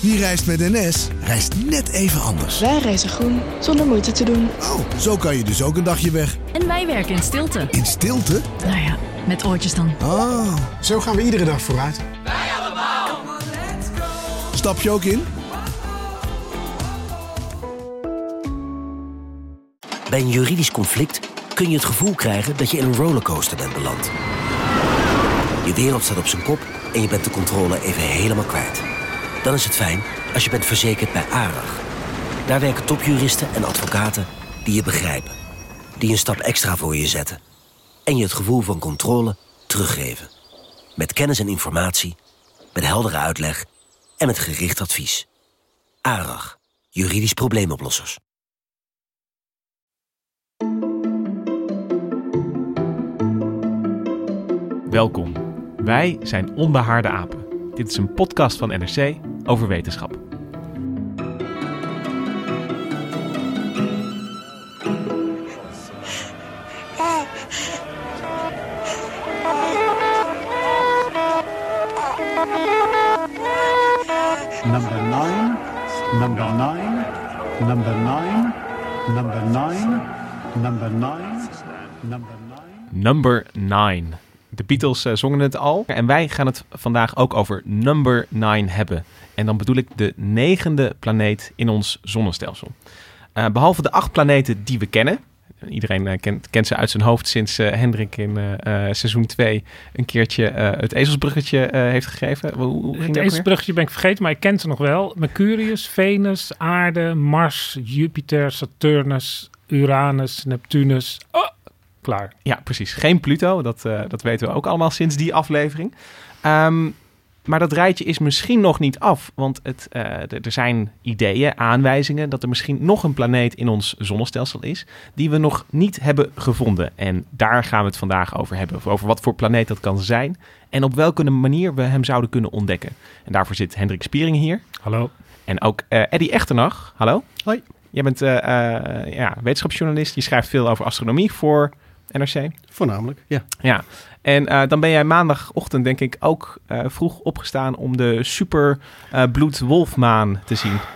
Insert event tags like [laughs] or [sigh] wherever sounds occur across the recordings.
Wie reist met NS, reist net even anders. Wij reizen groen, zonder moeite te doen. Oh, zo kan je dus ook een dagje weg. En wij werken in stilte. In stilte? Nou ja, met oortjes dan. Ah, Zo gaan we iedere dag vooruit. stap je ook in? Bij een juridisch conflict kun je het gevoel krijgen dat je in een rollercoaster bent beland. Je wereld staat op zijn kop en je bent de controle even helemaal kwijt. Dan is het fijn als je bent verzekerd bij ARAG. Daar werken topjuristen en advocaten die je begrijpen. Die een stap extra voor je zetten. En je het gevoel van controle teruggeven. Met kennis en informatie, met heldere uitleg en met gericht advies. ARAG, juridisch probleemoplossers. Welkom. Wij zijn Onbehaarde Apen. Dit is een podcast van NRC over wetenschap. Number nine, number nine, number nine, number nine, number nine, number nine. Number 9. De Beatles eh, zongen het al. En wij gaan het vandaag ook over Number 9 hebben. En dan bedoel ik de negende planeet in ons zonnestelsel. Eh, behalve de acht planeten die we kennen. Iedereen eh, kent, kent ze uit zijn hoofd sinds Hendrik in seizoen 2 een keertje het ezelsbruggetje heeft gegeven. Hoe, hoe ging Het dat ezelsbruggetje ben ik vergeten, maar ik ken ze nog wel. Mercurius, Venus, Aarde, Mars, Jupiter, Saturnus, Uranus, Neptunus. Oh, klaar. Ja, precies. Geen Pluto. Dat, eh, dat weten we ook allemaal sinds die aflevering. Ehm, maar dat rijtje is misschien nog niet af. Want het, eh, er zijn ideeën, aanwijzingen dat er misschien nog een planeet in ons zonnestelsel is. die we nog niet hebben gevonden. En daar gaan we het vandaag over hebben. Over wat voor planeet dat kan zijn. En op welke manier we hem zouden kunnen ontdekken. En daarvoor zit Hendrik Spiering hier. Hallo. En ook eh Eddie Echternach. Hallo. Hoi. Jij bent ja, wetenschapsjournalist. Je schrijft veel over astronomie voor NRC. Voornamelijk, ja. Ja, en eh, dan ben jij maandagochtend denk ik ook eh, vroeg opgestaan om de super eh bloedwolfmaan te zien. [gasps]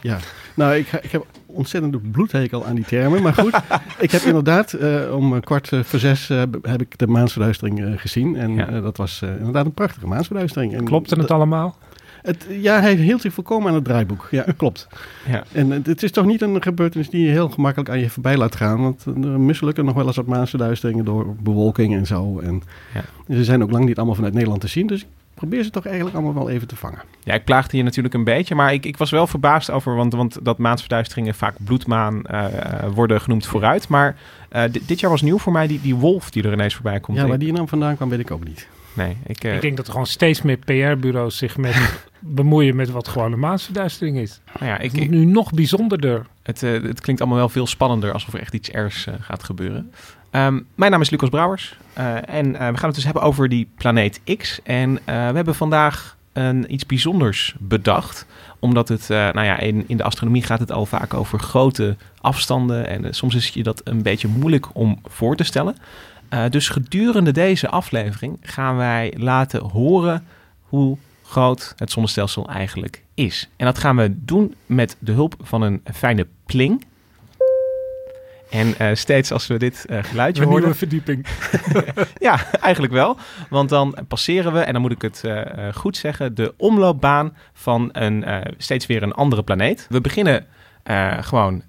Ja, nou, ik, ik heb ontzettende bloedhekel aan die termen. Maar goed, [laughs] ik heb inderdaad eh, om kwart voor zes eh, heb- ik de maansverduistering eh, gezien. En Ja. eh, dat was eh, inderdaad een prachtige maansverduistering. En Klopte het allemaal? Het? Ja, hij hield zich volkomen aan het draaiboek. Ja, [laughs] klopt. Ja. En eh, het is toch niet een gebeurtenis die je heel gemakkelijk aan je voorbij laat gaan. Want er mislukken nog wel eens wat maansverduisteringen door bewolking en zo. En Ja. ze zijn ook lang niet allemaal vanuit Nederland te zien. Dus ik probeer ze toch eigenlijk allemaal wel even te vangen. Ja, ik plaagde je natuurlijk een beetje, maar ik, ik was wel verbaasd over, want, want dat maansverduisteringen vaak bloedmaan eh, worden genoemd vooruit. Maar eh, dit, dit jaar was nieuw voor mij die, die wolf die er ineens voorbij komt. Ja, waar die naam vandaan kwam, weet ik ook niet. Nee, ik, eh, Ik denk dat er gewoon steeds meer PR-bureaus zich met [laughs] bemoeien met wat gewoon een maansverduistering is. nou ja, ik, Het nu nog bijzonderder. het, eh, het klinkt allemaal wel veel spannender, alsof er echt iets ergs eh, gaat gebeuren. Ehm, mijn naam is Lucas Brouwers eh, en we gaan het dus hebben over die planeet X. En we hebben vandaag een, iets bijzonders bedacht. Omdat het, nou ja, in, in de astronomie gaat het al vaak over grote afstanden. En soms is je dat een beetje moeilijk om voor te stellen. Dus gedurende deze aflevering gaan wij laten horen hoe groot het zonnestelsel eigenlijk is. En dat gaan we doen met de hulp van een fijne pling. En eh, steeds als we dit eh, geluidje Een horen... nieuwe verdieping. [laughs] Ja, eigenlijk wel. Want dan passeren we, en dan moet ik het eh, goed zeggen, de omloopbaan van een, steeds weer een andere planeet. We beginnen gewoon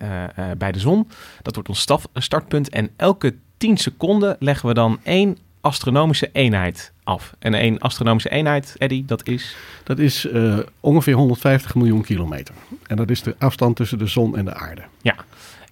bij de zon. Dat wordt ons staf- startpunt. En elke 10 seconden leggen we dan één astronomische eenheid af. En één astronomische eenheid, Eddie, dat is... Dat is eh, ongeveer 150 miljoen kilometer. En dat is de afstand tussen de zon en de aarde.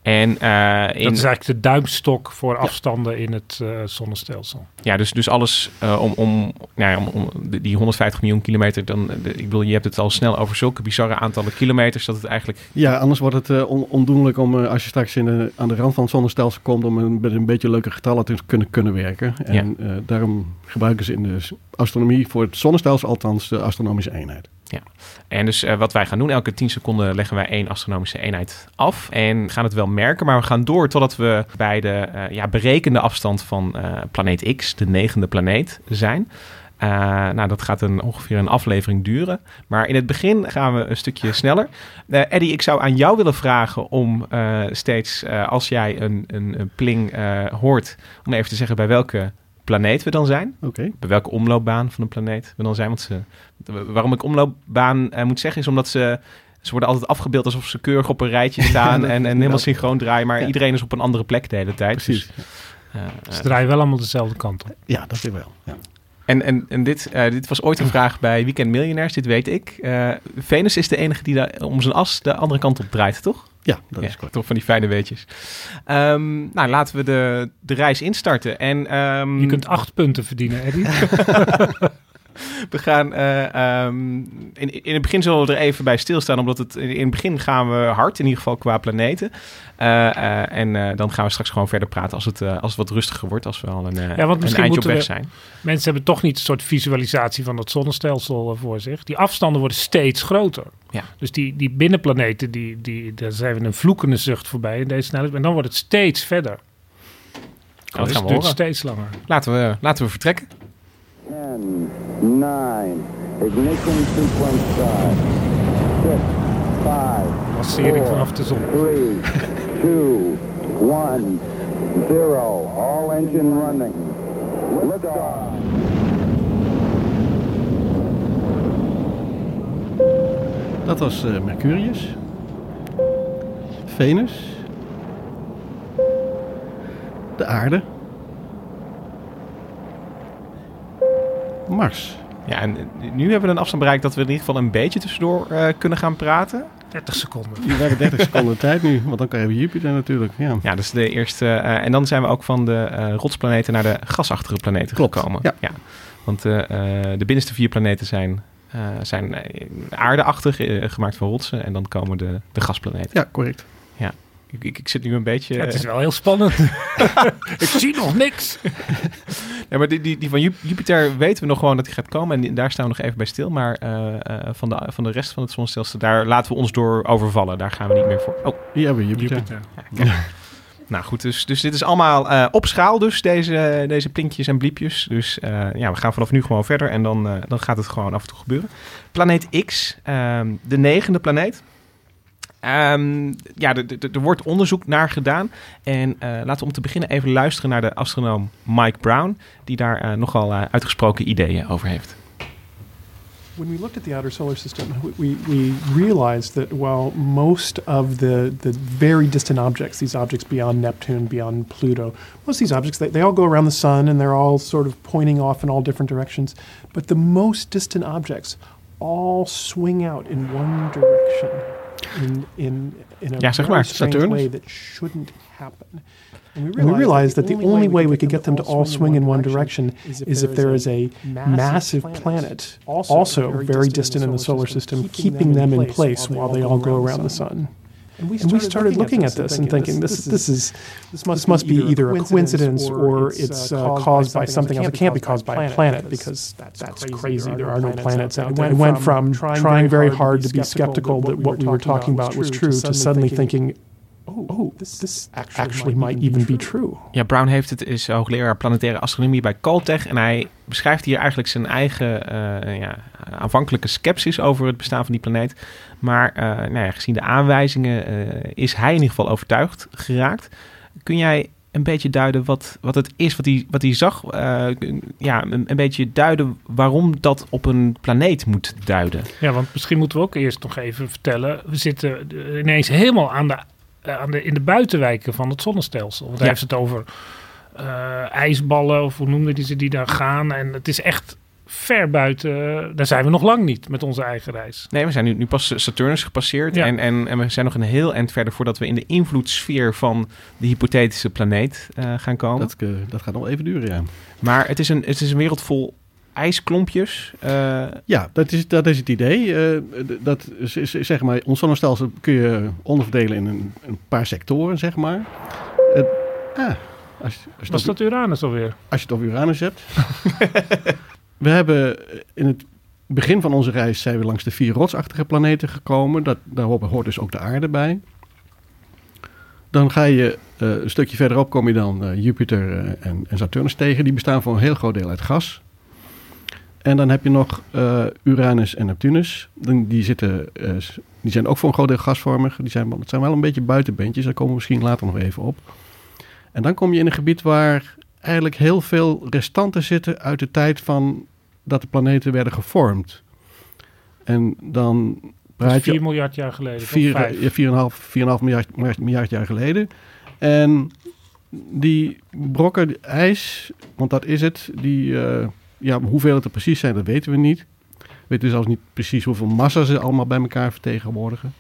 En eh, in, Dat is eigenlijk de duimstok voor afstanden in het eh, zonnestelsel. Ja, dus, dus alles eh, om, om, nou ja, om, om die 150 miljoen kilometer. Dan, de- ik bedoel, je hebt het al snel over zulke bizarre aantallen kilometers. Dat het eigenlijk Ja, anders wordt het on- ondoenlijk om, eh, als je straks in de, aan de rand van het zonnestelsel komt, om een, met een beetje leuke getallen te kunnen, kunnen werken. En eh, daarom gebruiken ze in de astronomie voor het zonnestelsel althans de astronomische eenheid. En dus eh, wat wij gaan doen, elke 10 seconden leggen wij één astronomische eenheid af. En gaan het wel merken, maar we gaan door totdat we bij de eh, ja, berekende afstand van eh, planeet X, de negende planeet, zijn. Nou, dat gaat een, ongeveer een aflevering duren. Maar in het begin gaan we een stukje sneller. Eddie, ik zou aan jou willen vragen om steeds, als jij een, een, een pling hoort, om even te zeggen bij welke planeet we dan zijn. Oké. Bij welke omloopbaan van een planeet we dan zijn. Want ze, waarom ik omloopbaan eh, moet zeggen, is omdat ze... Ze worden altijd afgebeeld alsof ze keurig op een rijtje [laughs] staan en, en helemaal synchroon draaien. Maar Ja. iedereen is op een andere plek de hele tijd. Precies. Dus, eh, Ze draaien wel allemaal dezelfde kant op. Ja, dat is wel. Ja. En en, en dit, eh, dit was ooit een vraag bij Weekend Miljonairs, dit weet ik. Eh, Venus is de enige die daar om zijn as de andere kant op draait, toch? ja, dat ja, is kort. toch van die fijne weetjes. Ehm, nou, laten we de, de reis instarten. En, ehm, Je kunt acht punten verdienen, Eddie. [laughs] [laughs] We gaan eh, ehm, in, in het begin zullen we er even bij stilstaan, omdat het in het begin gaan we hard, in ieder geval qua planeten. Eh, eh, en dan gaan we straks gewoon verder praten als het, als het wat rustiger wordt, als we al een, Ja, want een eindje op weg we- zijn. Mensen hebben toch niet een soort visualisatie van het zonnestelsel voor zich. Die afstanden worden steeds groter. Ja. Dus die, die binnenplaneten, die, die, daar zijn we een vloekende zucht voorbij in deze snelheid. En dan wordt het steeds verder. dat dus gaan we het duurt horen. steeds langer. Laten we, laten we vertrekken. 10, 9, ignition sequence start. 6, 5, Lancering vanaf de zon. 3, 2, 1, 0. All engine running. Liftoff. Dat was eh, Mercurius. Venus. De aarde. Mars. Ja, en nu hebben we een afstand bereikt dat we in ieder geval een beetje tussendoor eh, kunnen gaan praten. 30 seconden. We hebben 30 seconden tijd nu, want dan krijgen we Jupiter natuurlijk. Ja. Ja, dus de eerste. eh, en dan zijn we ook van de eh, rotsplaneten naar de gasachtige planeten Klopt, gekomen. ja. Want eh, eh, de binnenste vier planeten zijn, eh, zijn aardeachtig, gemaakt van rotsen. En dan komen de, de gasplaneten. ja, correct. Ik, ik, ik zit nu een beetje. Ja, het is eh, wel heel spannend. [laughs] [laughs] Ik zie nog niks. [laughs] ja, maar die, die, die van Ju- Jupiter weten we nog gewoon dat die gaat komen. En die- daar staan we nog even bij stil. Maar eh, eh, van, de, van de rest van het zonnestelsel, daar laten we ons door overvallen. Daar gaan we niet meer voor. Oh, Hier hebben we Jupiter. Jupiter. Nou goed, dus, dus dit is allemaal eh, op schaal dus, deze, deze plinkjes en bliepjes. Dus eh, ja, we gaan vanaf nu gewoon verder en dan, eh, dan gaat het gewoon af en toe gebeuren. Planeet X, ehm, de negende planeet. Ehm, ja, er- wordt onderzoek naar gedaan. En eh, laten we om te beginnen even luisteren naar de astronoom Mike Brown... die daar eh, nogal eh, uitgesproken ideeën over heeft. when we looked at the outer solar system, we, we, we realized that while most of the, the very distant objects, these objects beyond Neptune, beyond Pluto, most of these objects, they, they all go around the sun and they're all sort of pointing off in all different directions. But the most distant objects all swing out in one direction in, in, in a Ja, zeg very maar, strange Saturnus. way that shouldn't happen. And we realized that the only way we could get them to all swing in one direction is if there is a massive planet, also very distant in the solar system, keeping them in place while they all go around the sun. And we started looking at this and thinking, this, this is this must be either a coincidence or it's uh, caused by something else. It can't be caused by a planet because that's crazy. There are no planets out there. It went from trying very hard to be skeptical that what we were talking about was true to suddenly thinking, oh, this actually might even be true. Ja, Brown heeft het, is hoogleraar planetaire astronomie bij Caltech. En hij beschrijft hier eigenlijk zijn eigen eh, ja, aanvankelijke sceptisch over het bestaan van die planeet. Maar eh, nou ja, gezien de aanwijzingen eh, is hij in ieder geval overtuigd geraakt. Kun jij een beetje duiden wat, wat het is, wat hij, wat hij zag? eh, ja, een, een beetje duiden waarom dat op een planeet moet duiden. Ja, want misschien moeten we ook eerst nog even vertellen. We zitten ineens helemaal aan de, aan de, in de buitenwijken van het zonnestelsel. Want hij Ja. heeft het over ijsballen, of hoe noemde hij ze, die daar gaan. En het is echt ver buiten. Daar zijn we nog lang niet met onze eigen reis. Nee, we zijn nu, nu pas Saturnus gepasseerd. Ja. En, en, en we zijn nog een heel eind verder voordat we in de invloedssfeer van de hypothetische planeet eh, gaan komen. Dat, eh, dat gaat nog even duren, ja. Maar het is een, het is een wereld vol ijsklompjes. eh, Ja, dat is, dat is het idee. Eh, dat is, is- zeg maar, ons zonnestelsel kun je onderverdelen in een, een paar sectoren, zeg maar. Eh, ah, als, als, Was dat Uranus alweer? als je het over Uranus hebt. [laughs] we hebben in het begin van onze reis zijn we langs de vier rotsachtige planeten gekomen. Dat, daar hoort, dus ook de aarde bij. Dan ga je eh, een stukje verderop kom je dan eh, Jupiter eh, en, en Saturnus tegen. Die bestaan voor een heel groot deel uit gas. En dan heb je nog eh, Uranus en Neptunus. Die, eh, die zijn ook voor een groot deel gasvormig. Die zijn, het zijn wel een beetje buitenbeentjes. Daar komen we misschien later nog even op. En dan kom je in een gebied waar eigenlijk heel veel restanten zitten uit de tijd van dat de planeten werden gevormd. En dan Dat is praat je 4 miljard jaar geleden. toch? Vier- Vijf. ja, 4,5 4,5 miljard, miljard, miljard jaar geleden. En die brokken ijs, want dat is het, die, eh, ja, hoeveel het er precies zijn, dat weten we niet. We weten zelfs niet precies hoeveel massa ze allemaal bij elkaar vertegenwoordigen.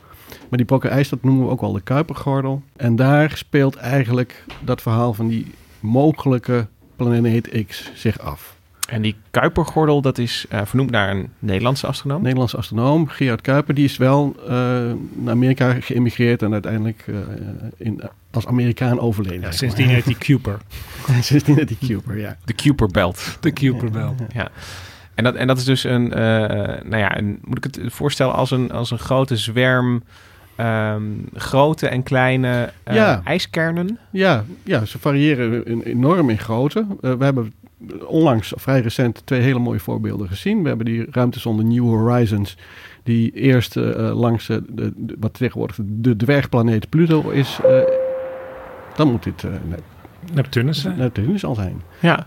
Maar die brokken ijs, dat noemen we ook wel de Kuipergordel. En daar speelt eigenlijk dat verhaal van die mogelijke planeet X zich af. En die Kuipergordel, dat is eh, vernoemd naar een Nederlandse astronoom. Nederlandse astronoom, Gerard Kuiper, die is wel eh, naar Amerika geëmigreerd en uiteindelijk eh, in, als Amerikaan overleden. Ja, sindsdien heet hij Kuiper. [laughs] sindsdien heet hij Kuiper, ja. De Kuiper Belt. De Kuiperbel. Ja. En dat, en dat is dus een, eh, nou ja, een, moet ik het voorstellen als een, als een grote zwerm ehm, grote en kleine eh, Ja. ijskernen. Ja, ja, ze variëren en- enorm in grootte. We hebben onlangs, vrij recent, twee hele mooie voorbeelden gezien. We hebben die ruimtesonde New Horizons, die eerst eh, langs eh, de, de- wat tegenwoordig de dwergplaneet Pluto is. eh, dan moet dit eh Neptunus. Neptunus al zijn. Ja.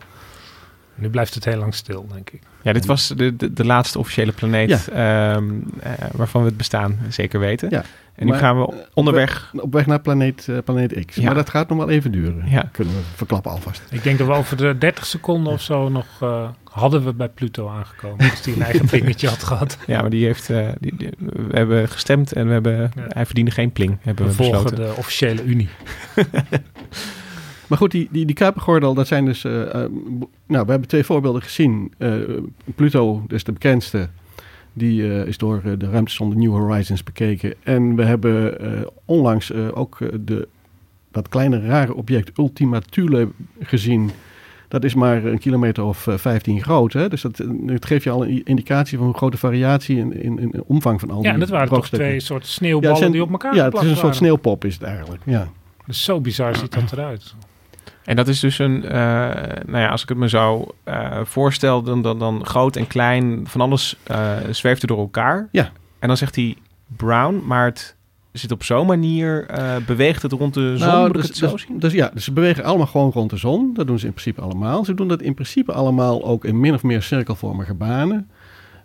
Nu blijft het heel lang stil, denk ik. Ja, dit was de, de, de laatste officiële planeet ehm, eh, waarvan we het bestaan zeker weten. Ja. En nu Maar, gaan we onderweg. Op weg naar planeet, eh, planeet X. Ja. Maar dat gaat nog wel even duren. Ja. Kunnen we verklappen alvast. Ik denk dat we over de 30 seconden of zo nog eh, hadden we bij Pluto aangekomen. Als die een [laughs] eigen dingetje had gehad. Ja, maar die heeft. eh, die, die- we hebben gestemd en we hebben, hij verdiende geen pling. Hebben We we, volgen besloten. de officiële Unie. [laughs] Maar goed, die, die, die Kuipergordel, dat zijn dus... eh, eh, nou, we hebben twee voorbeelden gezien. Eh, Pluto, dus de bekendste, die is door de ruimtesonde New Horizons bekeken. En we hebben onlangs ook de, dat kleine rare object Ultima Thule gezien. Dat is maar een kilometer of eh, 15 groot. Hè? Dus dat, het geeft je al een indicatie van hoe grote variatie in, in, in de omvang van al die Ja, en dat waren toch twee soorten Ja, sneeuwballen zijn- die op elkaar Ja, het is een soort sneeuwpop is het eigenlijk. Ja. Zo bizar ziet dat eruit. En dat is dus een, eh, nou ja, als ik het me zo eh, voorstel, dan, dan, dan groot en klein, van alles eh, zweeft er door elkaar. Ja. En dan zegt hij brown, maar het zit op zo'n manier, beweegt het rond de zon, Nou, moet ik dus, het zo dus- zien? dus ja, dus ze bewegen allemaal gewoon rond de zon. Dat doen ze in principe allemaal. Ze doen dat in principe allemaal ook in min of meer cirkelvormige banen.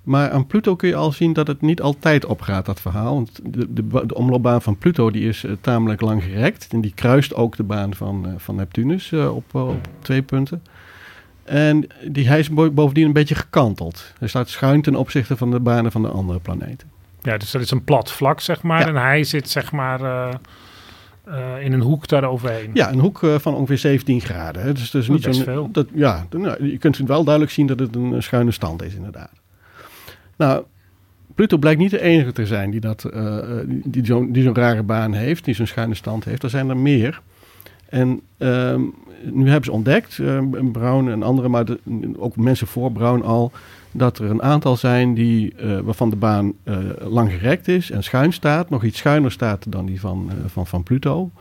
Maar aan Pluto kun je al zien dat het niet altijd opgaat, dat verhaal. Want de, de, de omloopbaan van Pluto die is eh, tamelijk lang gerekt. En die kruist ook de baan van, eh, van Neptunus eh, op, op twee punten. En die, hij is bo- bovendien een beetje gekanteld. Hij staat schuin ten opzichte van de banen van de andere planeten. Ja, dus dat is een plat vlak, zeg maar. Ja. En hij zit, zeg maar, in een hoek daaroverheen. Ja, een hoek van ongeveer 17 graden. Hè. Dus, dus Dat niet zo'n- veel. Dat, ja, nou, je kunt wel duidelijk zien dat het een, schuine stand is, inderdaad. Nou, Pluto blijkt niet de enige te zijn die, dat, eh, eh, die, zo'n die zo'n rare baan heeft, die zo'n schuine stand heeft. Er zijn er meer. En ehm, nu hebben ze ontdekt, eh, Brown en anderen, maar ook mensen voor Brown al, dat er een aantal zijn die, eh, waarvan de baan lang gerekt is en schuin staat. Nog iets schuiner staat dan die van, van, van Pluto.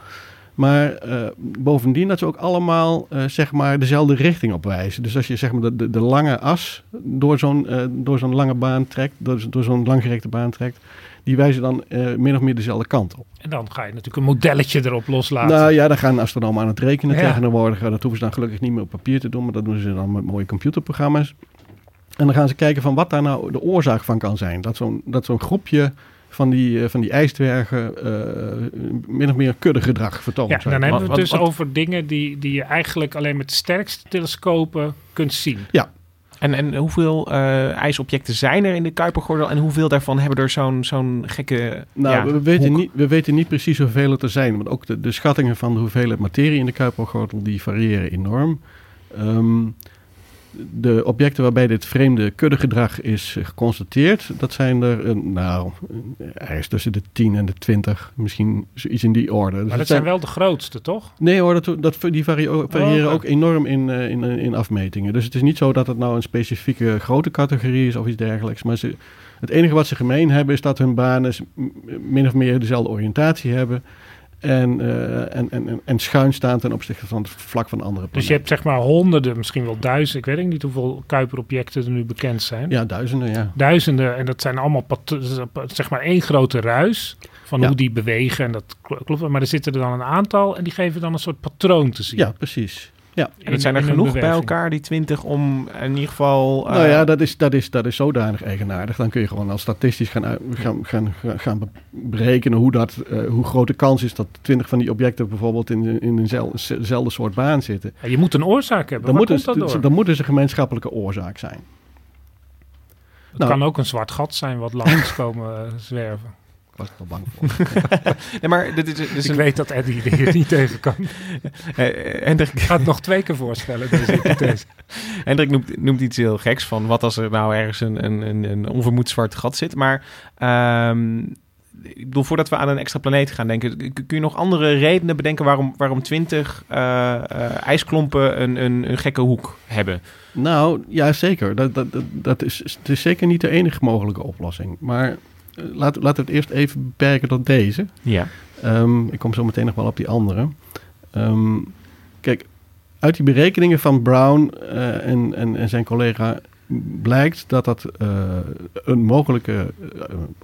Maar eh, bovendien dat ze ook allemaal eh, zeg maar dezelfde richting op wijzen. Dus als je zeg maar de, de, de lange as door zo'n eh, door zo'n lange baan trekt, door, door zo'n langgerekte baan trekt, die wijzen dan min of meer dezelfde kant op. En dan ga je natuurlijk een modelletje erop loslaten. Nou ja, daar gaan astronomen aan het rekenen Ja. tegenwoordig. Dat hoeven ze dan gelukkig niet meer op papier te doen, maar dat doen ze dan met mooie computerprogramma's. En dan gaan ze kijken van wat daar nou de oorzaak van kan zijn. Dat zo'n dat zo'n groepje van die, eh, van die ijsdwergen eh, min of meer kuddegedrag vertoont. Ja, dan hebben we het dus wat- over dingen die, die je eigenlijk alleen met de sterkste telescopen kunt zien. Ja, En, en hoeveel eh, ijsobjecten zijn er in de Kuipergordel en hoeveel daarvan hebben er zo'n zo'n gekke Nou, ja, we, weten hoek? niet, we weten niet precies hoeveel het er zijn. Want ook de, de schattingen van de hoeveelheid materie in de Kuipergordel... die variëren enorm. Ehm, de objecten waarbij dit vreemde kuddegedrag is eh, geconstateerd... dat zijn er, een, nou, ergens tussen de 10 en de 20. Misschien iets in die orde. Dus Maar dat zijn wel de grootste, toch? Nee hoor, dat, dat, die variëren oké. ook enorm in, eh, in, in afmetingen. Dus het is niet zo dat het nou een specifieke grote categorie is of iets dergelijks. Maar ze, het enige wat ze gemeen hebben is dat hun banen min of meer dezelfde oriëntatie hebben. En, eh, en, en, en, en schuin staan ten opzichte van het vlak van andere planeten. Dus je hebt zeg maar honderden, misschien wel duizenden. Ik weet niet hoeveel Kuiper-objecten er nu bekend zijn. Ja, duizenden, ja. Duizenden. En dat zijn allemaal zeg maar één grote ruis van hoe die bewegen. En dat klopt. Maar er zitten er dan een aantal en die geven dan een soort patroon te zien. Ja, precies. Ja. En het zijn er genoeg bij elkaar, die 20, om in ieder geval. Uh... Nou ja, dat is, dat, is, dat is zodanig eigenaardig. Dan kun je gewoon al statistisch gaan, gaan, gaan, gaan berekenen hoe, dat, uh, hoe groot de kans is dat 20 van die objecten bijvoorbeeld in, in eenzelfde soort baan zitten. Ja, je moet een oorzaak hebben. Dan moet, het, dat dan moet dus een gemeenschappelijke oorzaak zijn. Het nou, kan ook een zwart gat zijn wat langs [laughs] komen uh, zwerven was ik wel bang voor. [laughs] nee, maar dit is, dit is ik weet dat Eddie hier niet [laughs] tegen kan. Uh, Hendrik gaat nog twee keer voorstellen. Deze [laughs] Hendrik noemt, noemt iets heel geks van wat als er nou ergens een, een, een onvermoed zwart gat zit. Maar um, ik bedoel, voordat we aan een extra planeet gaan denken, kun je nog andere redenen bedenken waarom, waarom 20 uh, uh, ijsklompen een, een, een gekke hoek hebben? Nou, ja, zeker. Dat, dat, dat, dat is, het is zeker niet de enige mogelijke oplossing. Maar laten laat we het eerst even beperken tot deze. Ja. Um, ik kom zo meteen nog wel op die andere. Um, kijk, uit die berekeningen van Brown uh, en, en, en, zijn collega blijkt dat dat uh, een mogelijke uh,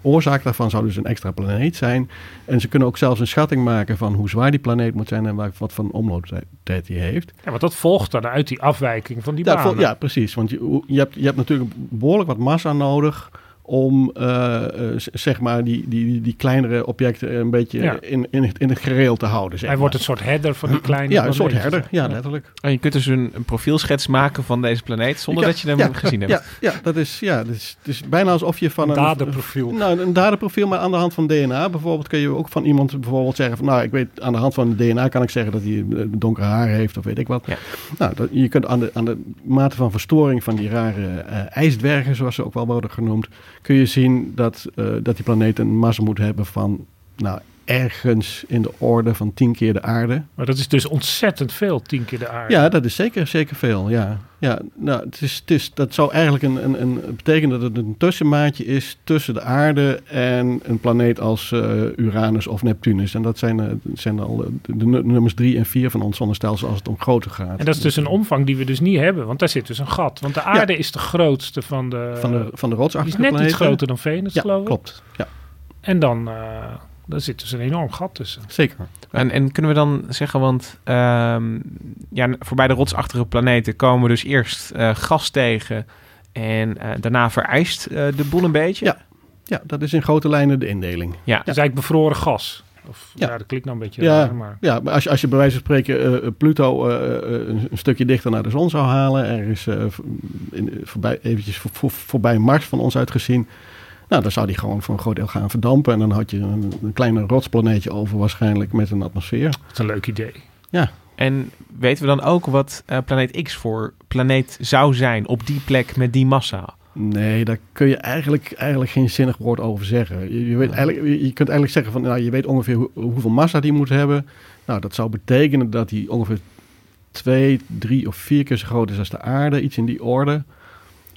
oorzaak daarvan zou dus een extra planeet zijn. En ze kunnen ook zelfs een schatting maken van hoe zwaar die planeet moet zijn en wat voor omlooptijd die heeft. Ja, want dat volgt dan uit die afwijking van die ja. Ja, precies. Want je, je, hebt, je hebt natuurlijk behoorlijk wat massa nodig om uh, zeg maar die, die, die kleinere objecten een beetje ja. in, in, het, in het gereel te houden. Zeg Hij maar. wordt een soort header van die kleine Ja, een soort herder, ja, letterlijk. En je kunt dus een, een profielschets maken van deze planeet zonder kan, dat je hem ja, gezien hebt. Ja, ja dat is, ja, dat is, het is bijna alsof je van een... Een daderprofiel. Nou, een daderprofiel, maar aan de hand van DNA bijvoorbeeld kun je ook van iemand bijvoorbeeld zeggen van, nou, ik weet aan de hand van het DNA kan ik zeggen dat hij donkere haar heeft of weet ik wat. Ja. Nou, dat, je kunt aan de, aan de mate van verstoring van die rare uh, ijsdwergen, zoals ze ook wel worden genoemd, kun je zien dat, uh, dat die planeet een massa moet hebben van nou, ergens in de orde van tien keer de aarde. Maar dat is dus ontzettend veel, tien keer de aarde. Ja, dat is zeker, zeker veel, ja. ja nou, het is, het is, dat zou eigenlijk een, een, een, betekenen dat het een tussenmaatje is tussen de aarde en een planeet als uh, Uranus of Neptunus. En dat zijn, uh, zijn al de, de, nummers drie en vier van ons zonnestelsel als het om grootte gaat. En dat is dus een omvang die we dus niet hebben, want daar zit dus een gat. Want de aarde ja. is de grootste van de... Van de, van de rotsachtige Die is net planeten. iets groter dan Venus, ja, geloof ik. klopt. Ja. En dan... Uh, daar zit dus een enorm gat tussen. Zeker. En, en kunnen we dan zeggen, want um, ja, voorbij de rotsachtige planeten komen we dus eerst uh, gas tegen en uh, daarna vereist uh, de boel een beetje? Ja. ja, dat is in grote lijnen de indeling. Ja. ja. Dus eigenlijk bevroren gas. Of, ja. ja, dat klinkt nou een beetje ja, raar, maar... Ja, maar als je, als je bij wijze van spreken Pluto een, een, stukje dichter naar de zon zou halen, ergens in, voorbij, eventjes voor, voor, voorbij Mars van ons uitgezien, nou, dan zou die gewoon voor een groot deel gaan verdampen. En dan had je een, een kleine rotsplaneetje over waarschijnlijk met een atmosfeer. Dat is een leuk idee. Ja. En weten we dan ook wat uh, planeet X voor planeet zou zijn op die plek met die massa? Nee, daar kun je eigenlijk, eigenlijk geen zinnig woord over zeggen. Je, je weet eigenlijk, je kunt eigenlijk zeggen van, nou, je weet ongeveer hoe, hoeveel massa die moet hebben. Nou, dat zou betekenen dat die ongeveer twee, drie of vier keer zo groot is als de aarde. Iets in die orde.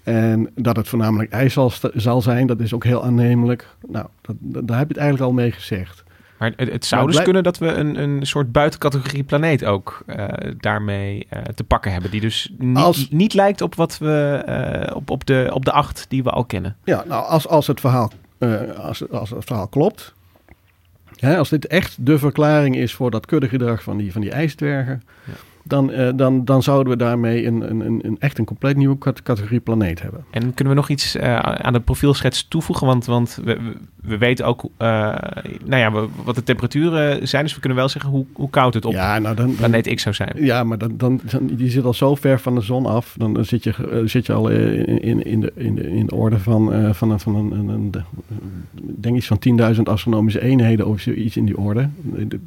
En dat het voornamelijk ijs zal, zal zijn, dat is ook heel aannemelijk. Nou, dat, dat, daar heb je het eigenlijk al mee gezegd. Maar het, het zou dus kunnen dat we een, een soort buitencategorie planeet ook uh, daarmee uh, te pakken hebben. Die dus niet, als, niet lijkt op wat we uh, op, op, de, op de acht die we al kennen. Ja, nou als, als, het, verhaal, als, als het verhaal klopt. Hè, als dit echt de verklaring is voor dat kuddegedrag van die, van die ijsdwergen. Ja dan, uh, dan, dan zouden we daarmee een, een, een, echt een compleet nieuwe categorie planeet hebben. En kunnen we nog iets uh, aan de profielschets toevoegen? Want, want we, we weten ook uh, nou ja, wat de temperaturen zijn. Dus we kunnen wel zeggen hoe, hoe koud het op ja, nou dan, planeet X zou zijn. Ja, maar dan, dan, dan, die zit al zo ver van de zon af. Dan, dan zit, je, zit je al in, in, in, de, in, de, in de orde van, van, een, van een, een, een, denk iets van 10.000 astronomische eenheden of zoiets in die orde. De,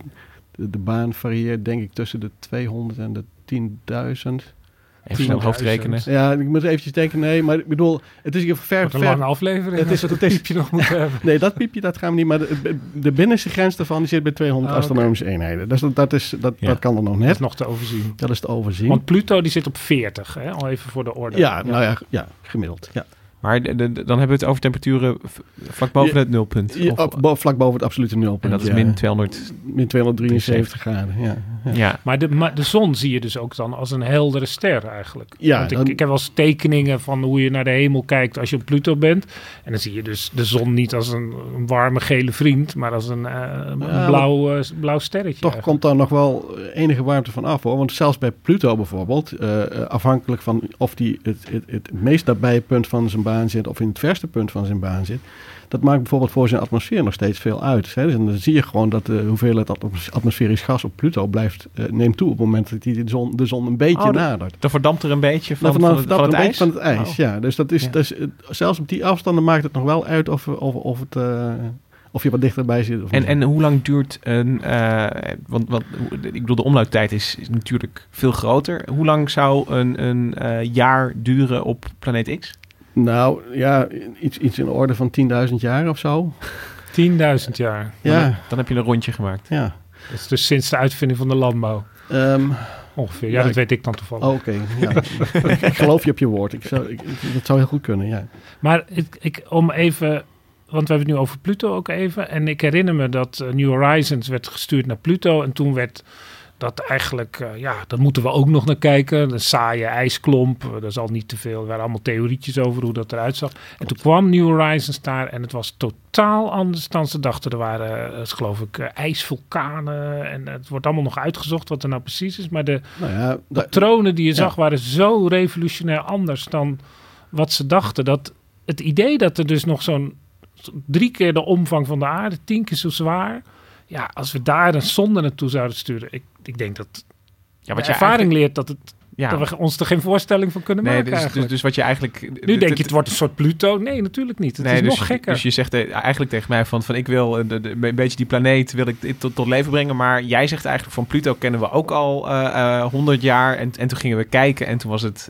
de, de, baan varieert denk ik tussen de 200 en de 10.000. Even snel hoofdrekenen. Ja, ik moet eventjes tekenen. Nee, maar ik bedoel, het is hier ver... Wat een ver, lange aflevering. Het is [laughs] het piepje nog moeten [laughs] hebben. Nee, dat piepje, dat gaan we niet. Maar de, de binnenste grens daarvan die zit bij 200 Ah, oh, astronomische okay. eenheden. Dus dat, dat, is, dat, ja. dat kan er nog net. Dat is nog te overzien. Dat is te overzien. Want Pluto die zit op 40, hè? al even voor de orde. Ja, nou ja, ja gemiddeld. Ja. Maar de- de- de- dan hebben we het over temperaturen vlak boven Ja, het nulpunt. Ja, Of- op- bo- vlak boven het absolute nulpunt. en dat is ja. min 200. Min 273 graden, ja. ja. Ja. Maar de, maar de zon zie je dus ook dan als een heldere ster eigenlijk. Ja, Want ik, dan- ik heb wel eens tekeningen van hoe je naar de hemel kijkt als je op Pluto bent. En dan zie je dus de zon niet als een, een warme gele vriend, maar als een, eh, een maar blauw, eh, blauw sterretje. Toch eigenlijk. komt daar nog wel enige warmte van af hoor. Want zelfs bij Pluto bijvoorbeeld, eh, eh, afhankelijk van of die het, het, het meest nabije punt van zijn baan zit of in het verste punt van zijn baan zit. Dat maakt bijvoorbeeld voor zijn atmosfeer nog steeds veel uit. Hè. Dus dan zie je gewoon dat de hoeveelheid atmos- atmosferisch gas op Pluto blijft, eh, neemt toe op het moment dat die de zon, de zon een beetje Oh, nadert. Dan verdampt er een beetje van, Dan van, het, van het ijs. beetje van het ijs, Oh. ja. Dus, dat is, Ja. eh, zelfs op die afstanden maakt het nog wel uit of, of, of, het, eh, of je wat dichterbij zit. Of En, en hoe lang duurt een... eh, want, want ik bedoel, de omlooptijd is, is natuurlijk veel groter. Hoe lang zou een, een jaar duren op planeet X? Nou ja, iets, iets in de orde van 10.000 jaar of zo. 10.000 jaar. Ja, Dan, dan heb je een rondje gemaakt. ja. Dat is dus sinds de uitvinding van de landbouw. Ehm, Ongeveer. Ja, Ja, dat ik- weet ik dan toevallig. oh, Oké, ja. [laughs] ik geloof je op je woord. Ik zou, ik, ik- dat zou heel goed kunnen, ja. Maar ik, ik, om even, want we hebben het nu over Pluto ook even. En ik herinner me dat eh, New Horizons werd gestuurd naar Pluto. En toen werd dat eigenlijk, eh, ja, daar moeten we ook nog naar kijken. Een saaie ijsklomp, eh, daar zal niet te veel. Er waren allemaal theorietjes over hoe dat eruit zag. En toen kwam New Horizons daar en het was totaal anders dan ze dachten. Er waren, eh, geloof ik, ijsvulkanen. En het wordt allemaal nog uitgezocht wat er nou precies is. Maar de Nou ja, patronen die je Ja. zag waren zo revolutionair anders dan wat ze dachten. Dat het idee dat er dus nog zo'n drie keer de omvang van de aarde, tien keer zo zwaar. Ja, als we daar een zonde naartoe zouden sturen. Ik, ik denk dat Ja, de je ervaring leert dat, het, Ja. dat we ons er geen voorstelling van kunnen Nee, maken dus, dus, eigenlijk. dus wat je eigenlijk... nu denk je, het wordt een soort Pluto. Nee, natuurlijk niet. Het is dus, nog gekker. Dus je zegt eh, eigenlijk tegen mij van, van ik wil eh, de, de- een beetje die planeet wil ik tot, tot leven brengen. Maar jij zegt eigenlijk van Pluto kennen we ook al eh, 100 jaar. En, en toen gingen we kijken en toen was het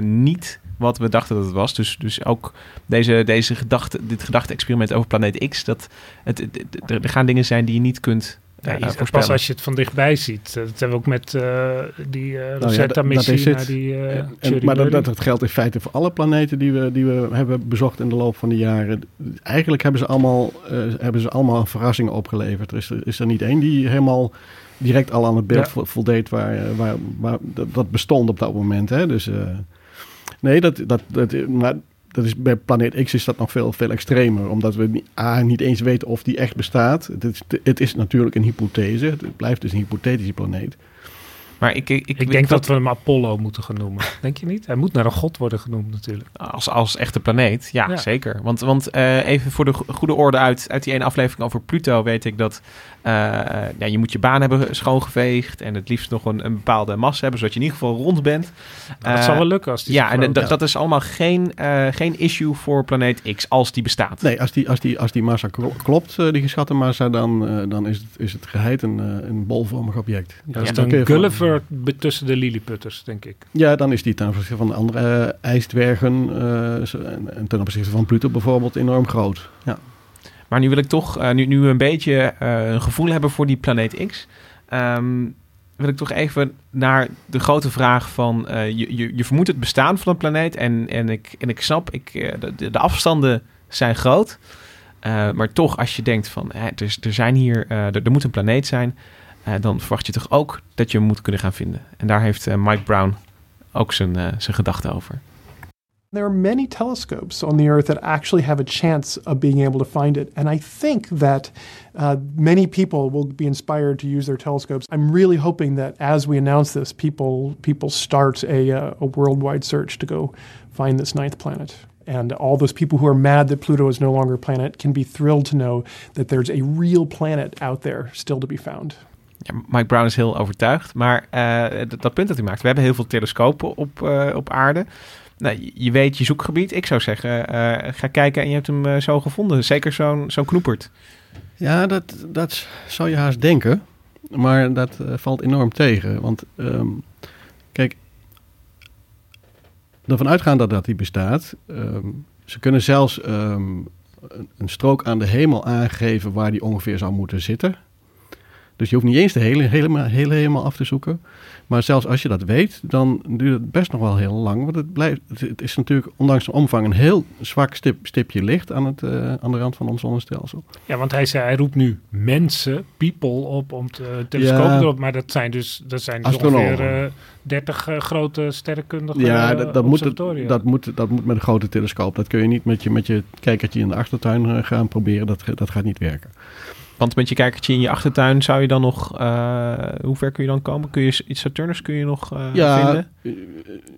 niet wat we dachten dat het was. Dus, dus ook deze, deze gedachte, dit gedachte-experiment over planeet X. Dat het, het- het- er gaan dingen zijn die je niet kunt Ja, eh, je- voorspellen. pas als je het van dichtbij ziet. Dat hebben we ook met eh, die eh ja, Rosetta-missie die eh En- Cherry maar dat, dat, geldt in feite voor alle planeten die we, die we hebben bezocht in de loop van de jaren. Eigenlijk hebben ze allemaal, eh, hebben ze allemaal verrassingen opgeleverd. Er is, er is er niet één die helemaal direct al aan het beeld Ja. vo- voldeed waar, waar, waar dat, dat bestond op dat moment. Hè? Dus eh, nee, dat, dat, dat, maar dat is, bij planeet X is dat nog veel, veel extremer. Omdat we niet, A, niet eens weten of die echt bestaat. Het is, het is natuurlijk een hypothese. Het blijft dus een hypothetische planeet. Maar ik, ik, Ik denk dat we hem Apollo moeten gaan noemen. [laughs] Denk je niet? Hij moet naar een god worden genoemd natuurlijk. Als, als echte planeet, ja, Ja. zeker. Want, want eh, even voor de go- goede orde uit, uit die ene aflevering over Pluto weet ik dat eh, ja, je moet je baan hebben schoongeveegd en het liefst nog een, een bepaalde massa hebben, zodat je in ieder geval rond bent. Nou, dat Eh, zal wel lukken als die Ja, en dat, is. dat is allemaal geen, eh, geen issue voor planeet X als die bestaat. Nee, als die, als die, als die massa klo- klopt, eh, die geschatte massa, dan, eh, dan is, het, is het geheid een, eh, een bolvormig object. Dat is dan kun een Gulliver tussen de Lilliputters, denk ik. Ja, dan is die ten opzichte van de andere eh, ijsdwergen eh, zo- en, en ten opzichte van Pluto bijvoorbeeld enorm groot. Ja. Maar nu wil ik toch, eh, nu, nu we een beetje eh, een gevoel hebben voor die planeet X, ehm, wil ik toch even naar de grote vraag van, eh, je, je, je vermoedt het bestaan van een planeet en, en, ik, en ik snap, ik, eh, de- de, de afstanden zijn groot, Eh, maar toch als je denkt van, hè, er, is- er zijn hier, eh, er, er moet een planeet zijn, dan verwacht je toch ook dat je hem moet kunnen gaan vinden. En daar heeft eh, Mike Brown ook zijn, eh, zijn gedachten over. There are many telescopes on the Earth that actually have a chance of being able to find it. And I think that uh, many people will be inspired to use their telescopes. I'm really hoping that as we announce this, people, people start a, uh, a worldwide search to go find this ninth planet. And all those people who are mad that Pluto is no longer a planet can be thrilled to know that there's a real planet out there still to be found. Mike Brown is heel overtuigd. Maar eh, dat, dat punt dat hij maakt. We hebben heel veel telescopen op, eh, op aarde. Nou, je- weet je zoekgebied. Ik zou zeggen, eh, ga kijken en je hebt hem zo gevonden. Zeker zo'n zo'n knoepert. Ja, dat, dat zou je haast denken. Maar dat valt enorm tegen. Want ehm, kijk, ervan uitgaan dat dat die bestaat. ehm, ze kunnen zelfs ehm, een, een strook aan de hemel aangeven waar die ongeveer zou moeten zitten. Dus je hoeft niet eens de hele, helemaal, hele helemaal af te zoeken. Maar zelfs als je dat weet, dan duurt het best nog wel heel lang. Want het, blijft, het is natuurlijk, ondanks de omvang, een heel zwak stip, stipje licht aan, het, uh, aan de rand van ons zonnestelsel. Ja, want hij, zei, hij roept nu mensen, people, op om te telescopen ja, erop. Maar dat zijn dus, dat zijn dus ongeveer uh, 30 uh, grote sterrenkundige Ja, dat, dat, moet, dat, moet, dat moet met een grote telescoop. Dat kun je niet met je, met je kijkertje in de achtertuin uh, gaan proberen. Dat, dat gaat niet werken. Want met je kijkertje in je achtertuin zou je dan nog... Uh, hoe ver kun je dan komen? Kun je iets Saturnus kun je nog uh, ja, vinden?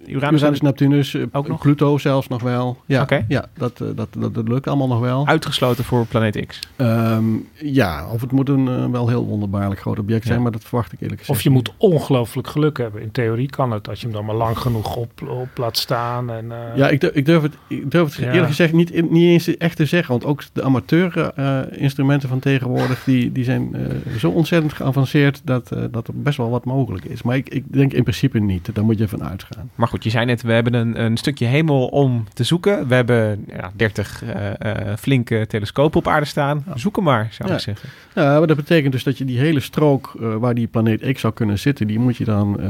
Uranus, Uranus Neptunus, uh, ook nog? Pluto zelfs nog wel. Ja, okay. ja dat, dat, dat, dat, lukt allemaal nog wel. Uitgesloten voor planeet X? Um, ja, of het moet een wel heel wonderbaarlijk groot object zijn, ja. maar dat verwacht ik eerlijk gezegd. Of je moet ongelooflijk geluk hebben. In theorie kan het, als je hem dan maar lang genoeg op, op laat staan. En, ja, ik durf, ik durf het, ik durf het ja. eerlijk gezegd niet, niet eens echt te zeggen. Want ook de amateur instrumenten van tegenwoordig, die, die zijn uh, zo ontzettend geavanceerd dat, uh, dat er best wel wat mogelijk is. Maar ik, ik denk in principe niet. Daar moet je van uitgaan. Maar goed, je zei net, we hebben een, een stukje hemel om te zoeken. We hebben ja, 30 uh, flinke telescopen op aarde staan. Zoek hem maar, zou ja. ik zeggen. Ja, maar dat betekent dus dat je die hele strook waar die planeet X zou kunnen zitten, die moet je dan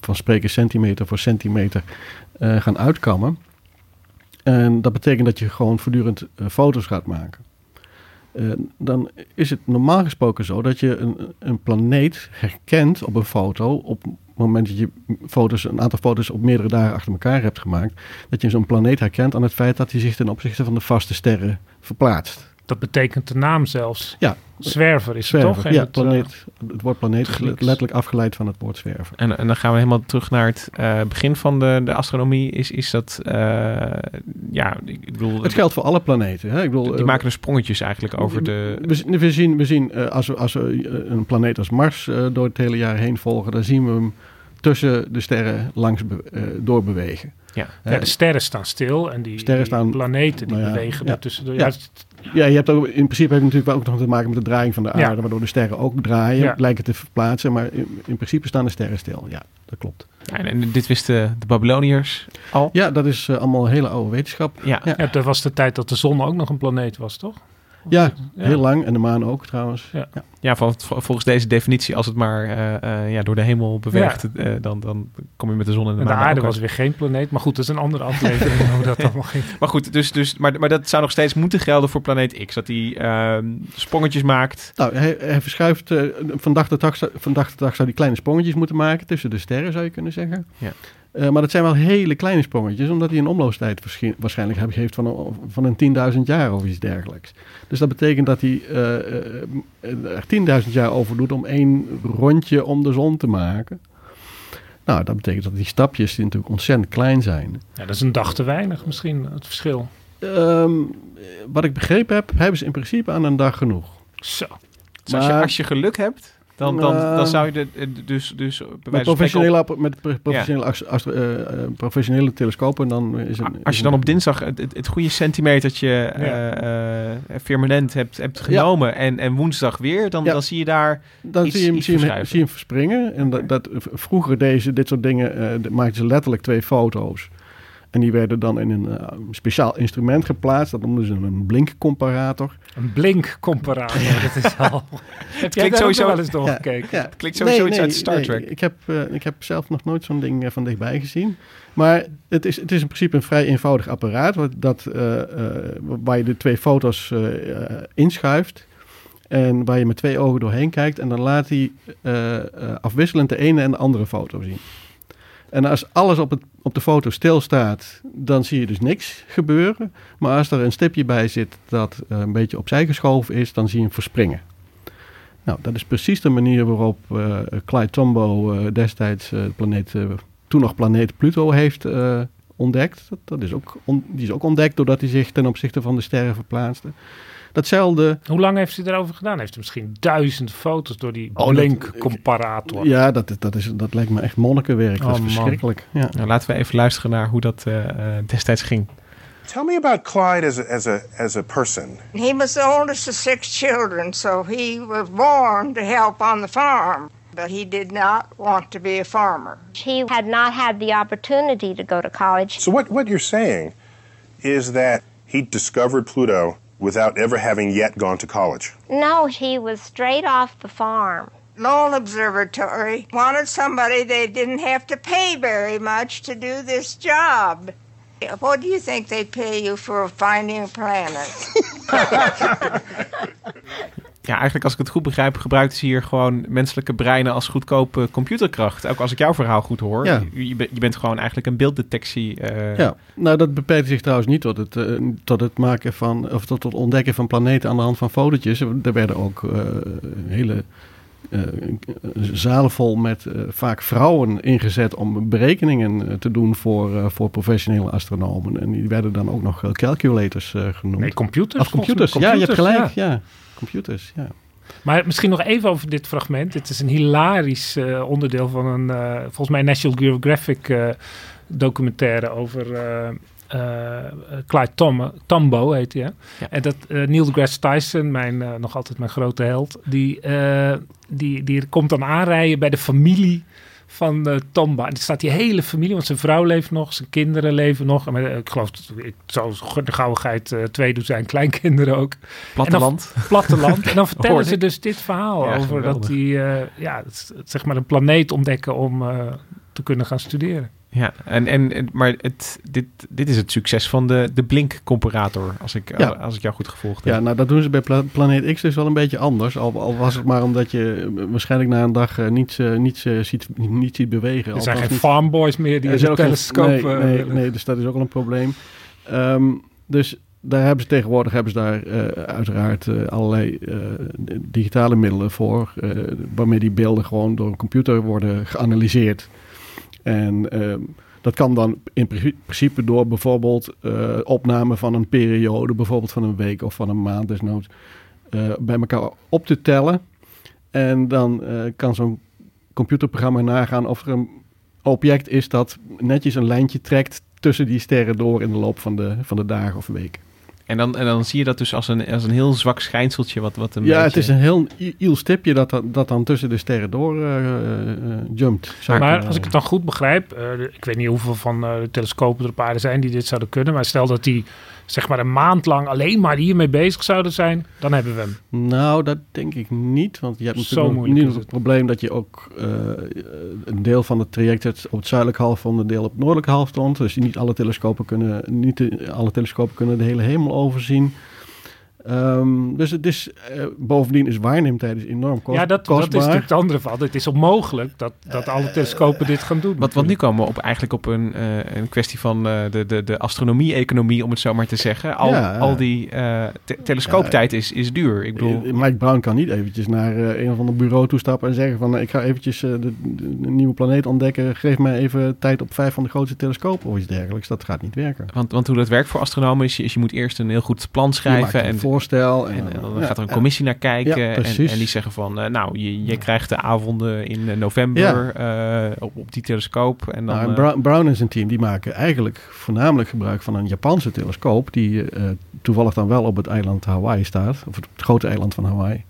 van spreken centimeter voor centimeter gaan uitkammen. En dat betekent dat je gewoon voortdurend foto's gaat maken. Uh, dan is het normaal gesproken zo dat je een, een planeet herkent op een foto. Op het moment dat je foto's, een aantal foto's op meerdere dagen achter elkaar hebt gemaakt. Dat je zo'n planeet herkent aan het feit dat hij zich ten opzichte van de vaste sterren verplaatst. Dat betekent de naam zelfs. Ja. Zwerver is zwerver, het toch? Ja, het, planeet, het woord planeet is letterlijk afgeleid van het woord zwerver. En, en dan gaan we helemaal terug naar het uh, begin van de, de astronomie. Is, is dat, uh, ja, ik bedoel... Het geldt voor alle planeten. Hè? Ik bedoel, die uh, maken er sprongetjes eigenlijk over de... We, we zien, we zien als, we, als we een planeet als Mars door het hele jaar heen volgen, dan zien we hem tussen de sterren langs be, doorbewegen. Ja. ja, de sterren staan stil en die, sterren staan, die planeten die nou ja, bewegen ja, daartussen. Ja. Ja, je hebt ook, in principe heeft het natuurlijk ook nog te maken met de draaiing van de aarde, Ja. waardoor de sterren ook draaien, Ja. lijken te verplaatsen, maar in, in principe staan de sterren stil. Ja, dat klopt. Ja, en, en dit wisten de Babyloniërs al. Ja, dat is eh, allemaal hele oude wetenschap. Ja. ja. Ja, dat was de tijd dat de zon ook nog een planeet was, toch? Ja, Ja. heel lang en de maan ook trouwens. Ja. Ja. Ja, vol- vol- volgens deze definitie, als het maar eh, eh, ja, door de hemel beweegt, eh, dan, dan kom je met de zon en de En de maan. aarde ook was uit. weer geen planeet. Maar goed, dat is een andere aflevering hoe dat [laughs] allemaal ging. Maar goed, dus, dus, maar, maar dat zou nog steeds moeten gelden voor planeet X. Dat hij ehm, sprongetjes maakt. Nou, hij, hij verschuift, eh, van, dag tot dag, van dag tot dag zou hij kleine sprongetjes moeten maken tussen de sterren, zou je kunnen zeggen. Ja. Eh, maar dat zijn wel hele kleine sprongetjes, omdat hij een omloopstijd waarschijnlijk heeft van een, van een 10.000 jaar of iets dergelijks. Dus dat betekent dat hij eh, eh, er 10.000 jaar over doet om één rondje om de zon te maken. Nou, dat betekent dat die stapjes die natuurlijk ontzettend klein zijn. Ja, dat is een dag te weinig misschien, het verschil. Ehm, wat ik begrepen heb, hebben ze in principe aan een dag genoeg. Zo. Dus als, je, Maar- als je geluk hebt, dan, dan, dan zou je de, dus, dus bij Met wijze van spreken professionele, op- met pro- professionele, ast- astro- eh, eh, professionele telescopen dan is het... Als je dan op dinsdag het, het, het goede centimetertje eh, eh, firmament hebt, hebt genomen en, en woensdag weer, dan, Ja. dan zie je daar Dan iets, zie je hem, zie hem, zie je hem verspringen. En dat, dat, vroeger deze, dit soort dingen, de- maakten ze letterlijk twee foto's. En die werden dan in een eh, speciaal instrument geplaatst. Dat noemden ze een blinkcomparator. Een blinkcomparator, dat is al... [laughs] Jij klinkt sowieso- wel eens doorgekeken? Ja, Klinkt sowieso iets uit Star nee, Trek. Ik heb, eh, ik heb zelf nog nooit zo'n ding eh, van dichtbij gezien. Maar het is, het is in principe een vrij eenvoudig apparaat. Wat, dat, waar je de twee foto's inschuift. En waar je met twee ogen doorheen kijkt. En dan laat hij afwisselend de ene en de andere foto zien. En als alles op, het, op de foto stilstaat, dan zie je dus niks gebeuren. Maar als er een stipje bij zit dat eh, een beetje opzij geschoven is, dan zie je hem verspringen. Nou, dat is precies de manier waarop eh, Clyde Tombaugh eh, destijds de planeet, toen nog planeet Pluto heeft ontdekt. Dat, is ook die is ook ontdekt doordat hij zich ten opzichte van de sterren verplaatste. Datzelfde, Hoe lang heeft hij erover gedaan? Heeft hij misschien duizend foto's door die Oh, dat- blinkcomparator? ja, dat, dat, is, dat lijkt me echt monnikenwerk. dat Oh, is man. verschrikkelijk. Ja. Nou, laten we even luisteren naar hoe dat eh, eh, destijds ging. Tell me about Clyde as a, as a, as a person. He was the oldest of six children, so he was born to help on the farm. But he did not want to be a farmer. He had not had the opportunity to go to college. So what, what you're saying is that he discovered Pluto without ever having yet gone to college? No, he was straight off the farm. Lowell Observatory wanted somebody they didn't have to pay very much to do this job. What do you think they pay you for finding a planet? [laughs] Ja, eigenlijk als ik het goed begrijp, gebruikt ze hier gewoon menselijke breinen als goedkope computerkracht. Ook als ik jouw verhaal goed hoor. Ja. Je, bent- je bent gewoon eigenlijk een beelddetectie. eh, Ja, nou dat beperkt zich trouwens niet tot het, eh, tot het maken van, of tot het ontdekken van planeten aan de hand van fotootjes. Er werden ook eh, hele eh, zalen vol met eh, vaak vrouwen ingezet om berekeningen te doen voor, eh, voor professionele astronomen. En die werden dan ook nog calculators eh, genoemd. Nee, computers. Of computers, ja, je hebt gelijk. Ja. Computers, ja. Maar misschien nog even over dit fragment. Het is een hilarisch eh, onderdeel van een, eh, volgens mij, National Geographic eh, documentaire over eh, eh, Clyde Tom, Tombo, heet hij. hè? Ja. En dat eh, Neil deGrasse Tyson, mijn, eh, nog altijd mijn grote held, die, eh, die, die komt dan aanrijden bij de familie van eh Tomba. En er staat die hele familie, want zijn vrouw leeft nog, zijn kinderen leven nog. En, met, eh, ik geloof, dat- ik zou de gauwigheid eh twee doen zijn, kleinkinderen ook. Platteland. En dan, platteland. En dan vertellen ze dus dit verhaal Ja, over geweldig. dat die, ja, zeg maar een planeet ontdekken om te kunnen gaan studeren. Ja, en, en, maar het, dit, dit is het succes van de, de Blink-comparator, als ik, Ja. als ik jou goed gevolgd heb. Ja, nou dat doen ze bij Pla- Planeet X dus wel een beetje anders. Al, al was het maar omdat je eh, waarschijnlijk na een dag eh, niets, eh, niets, eh, ziet, niet ziet bewegen. Er zijn geen niet- farmboys meer die geen- telescoop... Nee, eh, nee, dus dat is ook al een probleem. Ehm, dus daar hebben ze tegenwoordig hebben ze daar eh, uiteraard eh, allerlei eh, digitale middelen voor. eh, waarmee die beelden gewoon door een computer worden geanalyseerd. En ehm, dat kan dan in pri- principe door bijvoorbeeld eh, opname van een periode, bijvoorbeeld van een week of van een maand desnoods, eh, bij elkaar op te tellen. En dan eh, kan zo'n computerprogramma nagaan of er een object is dat netjes een lijntje trekt tussen die sterren door in de loop van de, van de dagen of weken. En, dan, en dan zie je dat dus als een, als een heel zwak schijnseltje, wat, wat een ja, beetje... het is een heel iel stipje dat, dat, dat dan tussen de sterren door eh, eh, eh, jumpt. Maar als ik het dan goed begrijp, eh, ik weet niet hoeveel van eh, de telescopen er op aarde zijn die dit zouden kunnen, maar stel dat die zeg maar een maand lang alleen maar hiermee bezig zouden zijn, dan hebben we hem. Nou, dat denk ik niet. Want je hebt Zo natuurlijk is het het. probleem dat je ook eh, een deel van het traject hebt op het zuidelijke halfrond, een deel op het noordelijke halfrond. Dus niet alle telescopen kunnen, niet alle telescopen kunnen de hele hemel overzien. Ehm, dus het is, eh, bovendien is waarneemtijd is enorm kost, ja, dat, dat is kostbaar. natuurlijk het andere van. Het is onmogelijk dat, dat alle telescopen dit gaan doen. Wat, want nu komen we op, eigenlijk op een, eh, een kwestie van eh, de, de, de astronomie-economie, om het zo maar te zeggen. Al, Ja. al die eh, te- telescooptijd is, is duur. Ik bedoel, Eh, Mike Brown kan niet eventjes naar eh, een of ander bureau toestappen en zeggen van... eh, ik ga eventjes eh, de, de- de nieuwe planeet ontdekken. Geef mij even tijd op vijf van de grootste telescopen of iets dergelijks. Dat gaat niet werken. want, want hoe dat werkt voor astronomen is, je- is je moet eerst een heel goed plan schrijven. en, voorstel en, dan ja, gaat er een ja. commissie naar kijken. Ja, en, precies. en die zeggen van, eh, nou, je, je krijgt de avonden in eh, november eh, op, op die telescoop. En dan, Nou, en eh, Brown, Brown en zijn team die maken eigenlijk voornamelijk gebruik van een Japanse telescoop... die eh, toevallig dan wel op het eiland Hawaii staat. Of het, grote eiland van Hawaii.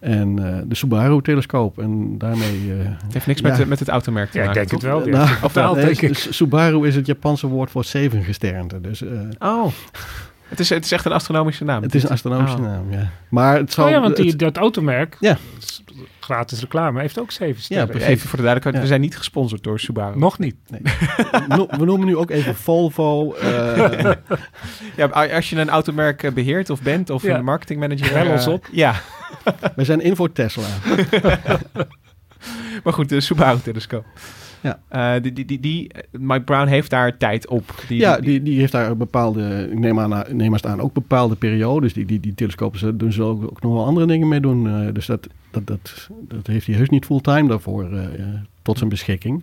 En eh, de Subaru-telescoop. En daarmee... eh, het heeft niks ja. met, het- met het automerk te Ja, ik maken, denk het wel. Nou, het betaald, nee, denk ik. S- Subaru is het Japanse woord voor zeven gesternte. Dus eh, Oh, het is, het is echt een astronomische naam. het is een astronomische Oh. naam, ja. Maar het zal... Oh ja, want die, het- dat automerk, Ja. gratis reclame, heeft ook zeven sterren. precies. Even voor de duidelijkheid, Ja. we zijn niet gesponsord door Subaru. Nog niet. no- we noemen nu ook even Volvo. eh, [laughs] Ja, als je een automerk eh, beheert of bent of Ja. een marketingmanager... Bel ons eh, op. Ja, we zijn in voor Tesla. [laughs] maar goed, de Subaru-telescoop. Ja. Eh, die, die, die, die, eh, Mike Brown heeft daar tijd op. Die, ja, die, die heeft daar bepaalde, ik neem aan, neem maar aan, ook bepaalde periodes. Die, die, die telescopen ze- doen ze ook, ook nog wel andere dingen mee doen. eh, dus dat, dat, dat, dat heeft hij heus niet fulltime daarvoor eh, eh, tot zijn beschikking.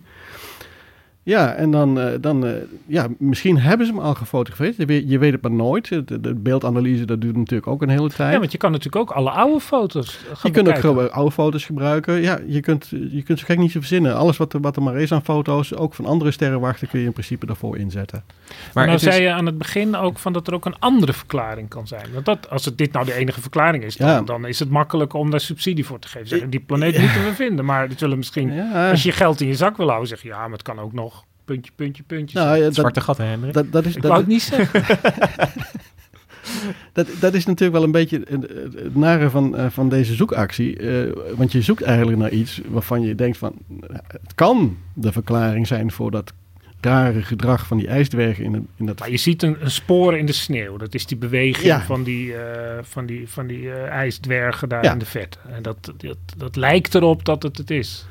Ja, en dan, eh, dan eh, ja, misschien hebben ze hem al gefotografeerd. Je weet, je weet het maar nooit. De, de beeldanalyse, dat duurt natuurlijk ook een hele tijd. Ja, want je kan natuurlijk ook alle oude foto's gaan Je kunt ook oude foto's gebruiken. Ja, je kunt, je kunt zo gek niet zo verzinnen. Alles wat er, wat er maar is aan foto's, ook van andere sterrenwachten, kun je in principe daarvoor inzetten. Maar nou is- zei je aan het begin ook van dat er ook een andere verklaring kan zijn. Want dat, als het dit nou de enige verklaring is, dan, Ja. dan is het makkelijk om daar subsidie voor te geven. Zeggen, die planeet moeten [laughs] we vinden. Maar die zullen misschien, Ja. als je geld in je zak wil houden, zeg je ja, maar het kan ook nog puntje, puntje, puntje. Nou, zijn. ja, dat, Zwarte gat, hè, Hendrik? dat, dat is, Ik dat, wou het niet zeggen. [laughs] dat, dat is natuurlijk wel een beetje het, nare van, uh, van deze zoekactie. Uh, want je zoekt eigenlijk naar iets waarvan je denkt van... Het kan de verklaring zijn voor dat rare gedrag van die ijsdwergen in, in dat... Maar je ziet een, een spoor in de sneeuw. Dat is die beweging ja. van die, uh, van die, van die uh, ijsdwergen daar Ja. in de vet. En dat, dat, dat lijkt erop dat het het is.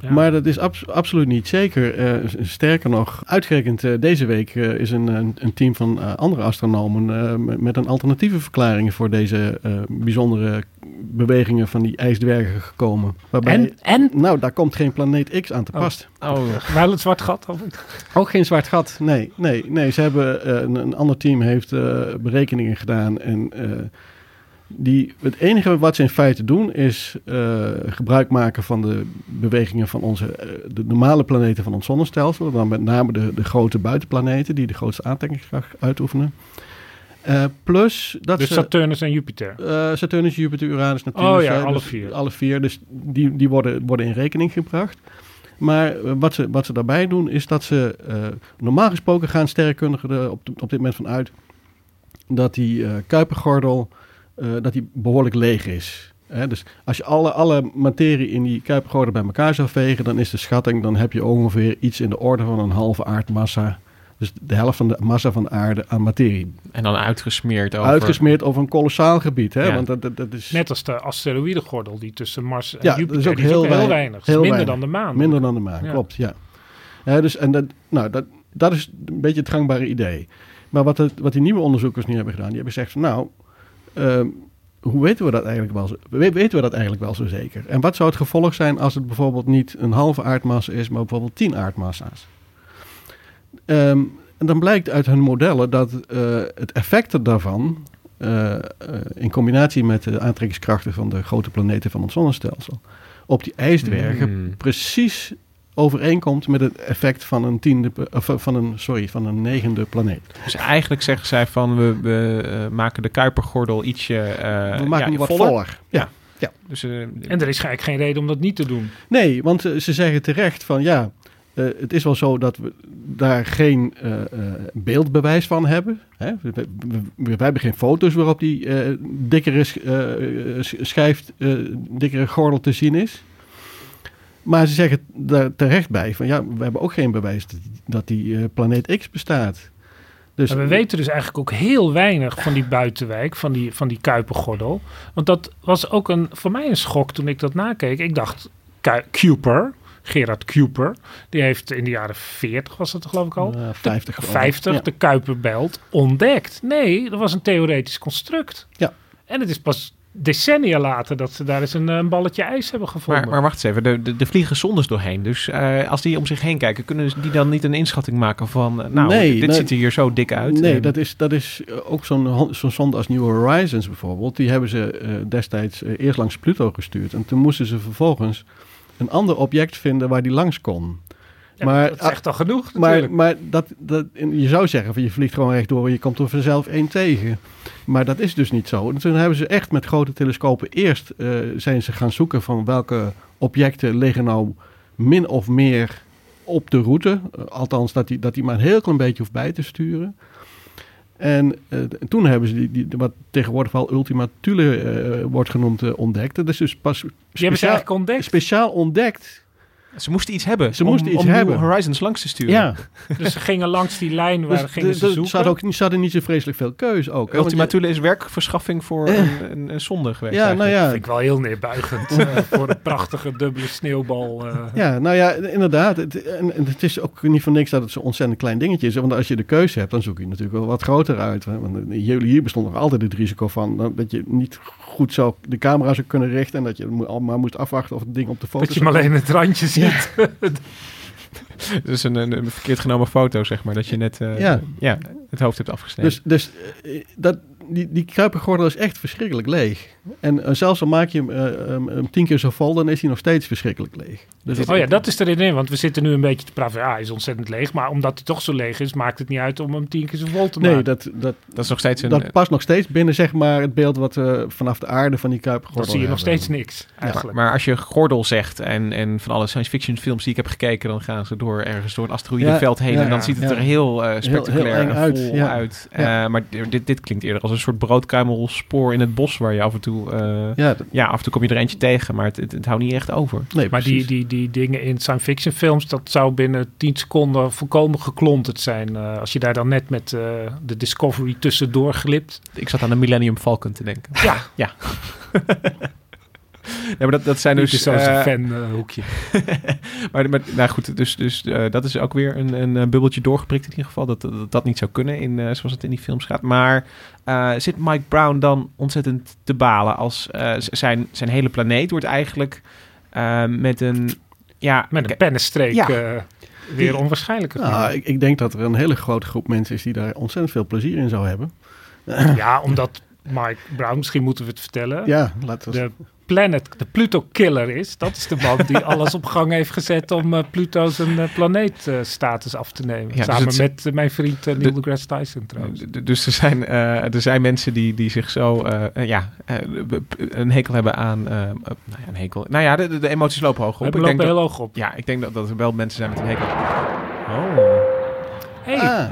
Ja. Maar dat is abs- absoluut niet zeker. Eh, sterker nog, uitgerekend eh, deze week eh, is een, een, een team van andere astronomen eh, met- een alternatieve verklaring voor deze eh, bijzondere bewegingen van die ijsdwergen gekomen. Waarbij, En- en? Nou, daar komt geen planeet X aan te Oh. pas. Oh, [laughs] wel het zwart gat? Of? Ook geen zwart gat. Nee, nee, nee. Ze hebben een, een ander team heeft eh, berekeningen gedaan en eh, die, het enige wat ze in feite doen is eh, gebruik maken van de bewegingen van onze eh, de normale planeten van ons zonnestelsel, dan met name de, de grote buitenplaneten die de grootste aantrekkingskracht uitoefenen. Eh, plus dat Dus ze, Saturnus en Jupiter. eh, Saturnus, Jupiter, Uranus, Neptunus. Oh ja, alle dus vier. Alle vier, dus die, die worden, worden in rekening gebracht. Maar wat ze, wat ze daarbij doen is dat ze... normaal gesproken gaan sterrenkundigen er op, op dit moment van uit... dat die eh eh, dat die behoorlijk leeg is. Hè, dus als je alle, alle materie in die kuipengordel bij elkaar zou vegen... dan is de schatting, dan heb je ongeveer iets in de orde van een halve aardmassa... Dus de helft van de massa van de aarde aan materie. En dan uitgesmeerd over... Uitgesmeerd over een kolossaal gebied. Hè? Ja. Want dat, dat, dat is... Net als de asteroïdengordel die tussen Mars en Ja, Jupiter. dat is ook die heel, weinig. weinig. Heel minder weinig. dan de maan. Minder dan de maan, Ja. klopt, ja. Ja, dus, en dat, nou, dat, dat is een beetje het gangbare idee. Maar wat, het, wat die nieuwe onderzoekers nu hebben gedaan, die hebben gezegd van nou, ehm, hoe weten we dat eigenlijk wel zo, we- weten we dat eigenlijk wel zo zeker? En wat zou het gevolg zijn als het bijvoorbeeld niet een halve aardmassa is, maar bijvoorbeeld tien aardmassa's? Ehm, en dan blijkt uit hun modellen dat eh, het effect daarvan, eh, eh, in combinatie met de aantrekkingskrachten van de grote planeten van ons zonnestelsel, op die ijsdwergen Hmm. precies overeenkomt met het effect van een tiende, of van een, sorry, van een negende planeet. Dus eigenlijk zeggen zij van we, we eh, maken de kuipergordel ietsje eh, We maken ja, hem wat voller. Ja. ja. Dus, eh, En er is eigenlijk geen reden om dat niet te doen. Nee, want ze zeggen terecht van ja, eh, het is wel zo dat we daar geen eh, eh, beeldbewijs van hebben. Hè? We, we, we- we hebben geen foto's waarop die dikkere sch- sch- schijf, eh, dikkere gordel te zien is. Maar ze zeggen daar terecht bij van ja, we hebben ook geen bewijs dat, die eh, planeet X bestaat. Dus we weten dus eigenlijk ook heel weinig van die buitenwijk, van die, van die Kuipengordel. Want dat was ook een, voor mij een schok toen ik dat nakeek. Ik dacht, Ku- Kuiper, Gerard Kuiper, die heeft in de jaren 40, was dat geloof ik al? Eh, 50 de, geloof ik. 50, Ja. de Kuiperbelt ontdekt. Nee, dat was een theoretisch construct. Ja. En het is pas decennia later dat ze daar eens een, een balletje ijs hebben gevonden. maar, maar wacht eens even, er de, de vliegen zondes doorheen. Dus eh, als die om zich heen kijken, kunnen die dan niet een inschatting maken van... eh, nou, Nee, dit ziet er hier zo dik uit. Nee, En- dat is, dat is eh, ook zo'n zo'n zonde als New Horizons bijvoorbeeld. Die hebben ze eh, destijds eh, eerst langs Pluto gestuurd. En toen moesten ze vervolgens een ander object vinden waar die langs kon. Ja, maar, dat zegt al genoeg maar, natuurlijk. maar dat, dat, en je zou zeggen van je vliegt gewoon rechtdoor en je komt er vanzelf één tegen. Maar dat is dus niet zo. En toen hebben ze echt met grote telescopen eerst eh, zijn ze gaan zoeken van welke objecten liggen nou min of meer op de route. Eh, althans, dat die, dat die maar een heel klein beetje hoeft bij te sturen. En eh, en toen hebben ze die, die, wat tegenwoordig wel Ultima Thule wordt genoemd ontdekt. Dat is dus pas Die hebben ze eigenlijk ontdekt. speciaal ontdekt. Ze moesten iets hebben Ze om, moesten iets om hebben. Horizons langs te sturen. Ja. [laughs] Dus ze gingen langs die lijn waar Dus gingen de- ze zoeken. Ze hadden, ook, niet- ze hadden niet zo vreselijk veel keus ook. hè, want Ultima Thule is werkverschaffing voor Eh. een, een, een zonde geweest Ja, nou ja. vind ik wel heel neerbuigend eh, voor een prachtige dubbele sneeuwbal. eh. Ja, nou ja, inderdaad. Het, en, en het is ook niet voor niks dat het zo'n ontzettend klein dingetje is. Want als je de keuze hebt, dan zoek je natuurlijk wel wat groter uit. Hè? Want hier, hier bestond nog altijd het risico van dat- dat je niet goed zou de camera zou kunnen richten. En dat je maar moest afwachten of het ding op de foto dat je maar alleen het randje ziet. [laughs] [laughs] Dus een, een, een verkeerd genomen foto, zeg maar. Dat je net eh, Ja. ja. het hoofd hebt afgesneden. Dus, dus eh, dat, die, die kruipengordel is echt verschrikkelijk leeg. En eh, zelfs al maak je hem, eh, hem- tien keer zo vol, dan is hij nog steeds verschrikkelijk leeg. Dus oh ja, dat is er in, want we zitten nu een beetje te praten. Ja, hij is ontzettend leeg. Maar omdat hij toch zo leeg is, maakt het niet uit om hem tien keer zo vol te Nee, maken. dat, dat, Dat is nog steeds een... dat past nog steeds binnen zeg maar, het beeld wat we vanaf de aarde van die Kuip Dan zie je nog steeds niks, Ja, eigenlijk. maar als je gordel zegt en, en van alle science fiction films die ik heb gekeken, dan gaan ze door ergens door een asteroïdeveld Ja, heen ja, en dan ja, ziet het ja. er heel eh, spectaculair heel eng en uit, uit. Ja. Eh, maar dit, dit klinkt eerder als een soort broodkuimelspoor in het bos waar je af en toe, eh, Ja, ja, dat- af en toe kom je er eentje tegen, maar het, het, het houdt niet echt over. Nee, maar die, die, die dingen in science fiction films, dat zou binnen 10 seconden volkomen geklonterd zijn. Eh, als je daar dan net met eh, de Discovery tussendoor glipt. Ik zat aan de Millennium Falcon te denken. Ja. Ja. [laughs] [laughs] Nee, maar dat, dat zijn Niet dus... zo'n eh, fanhoekje. [laughs] maar, maar nou goed, dus, dus eh, dat is ook weer een, een eh, bubbeltje doorgeprikt in ieder geval. Dat dat, dat niet zou kunnen in, eh, zoals het in die films gaat. Maar eh, zit Mike Brown dan ontzettend te balen als eh, zijn, zijn hele planeet wordt eigenlijk eh, met een... Ja, Met een pennenstreek Ja. eh, weer onwaarschijnlijker Nou, ik, ik denk dat er een hele grote groep mensen is die daar ontzettend veel plezier in zou hebben. Ja, omdat Mike Brown, misschien moeten we het vertellen. Ja, laten we De planet, de Pluto Killer is. Dat is de man die [laughs] alles op gang heeft gezet om eh, Pluto zijn eh, planeetstatus af te nemen. Ja, dus Samen het- met eh, mijn vriend Neil deGrasse Tyson trouwens. Dus er zijn, er zijn mensen die, die zich zo ja, een hekel hebben aan. nou ja, een hekel. Nou ja, de, de- de emoties lopen hoog op. We Ik lopen denk dat- heel hoog op. Ja, ik denk dat, dat er wel mensen zijn met een hekel. Oh. Hey, Ah,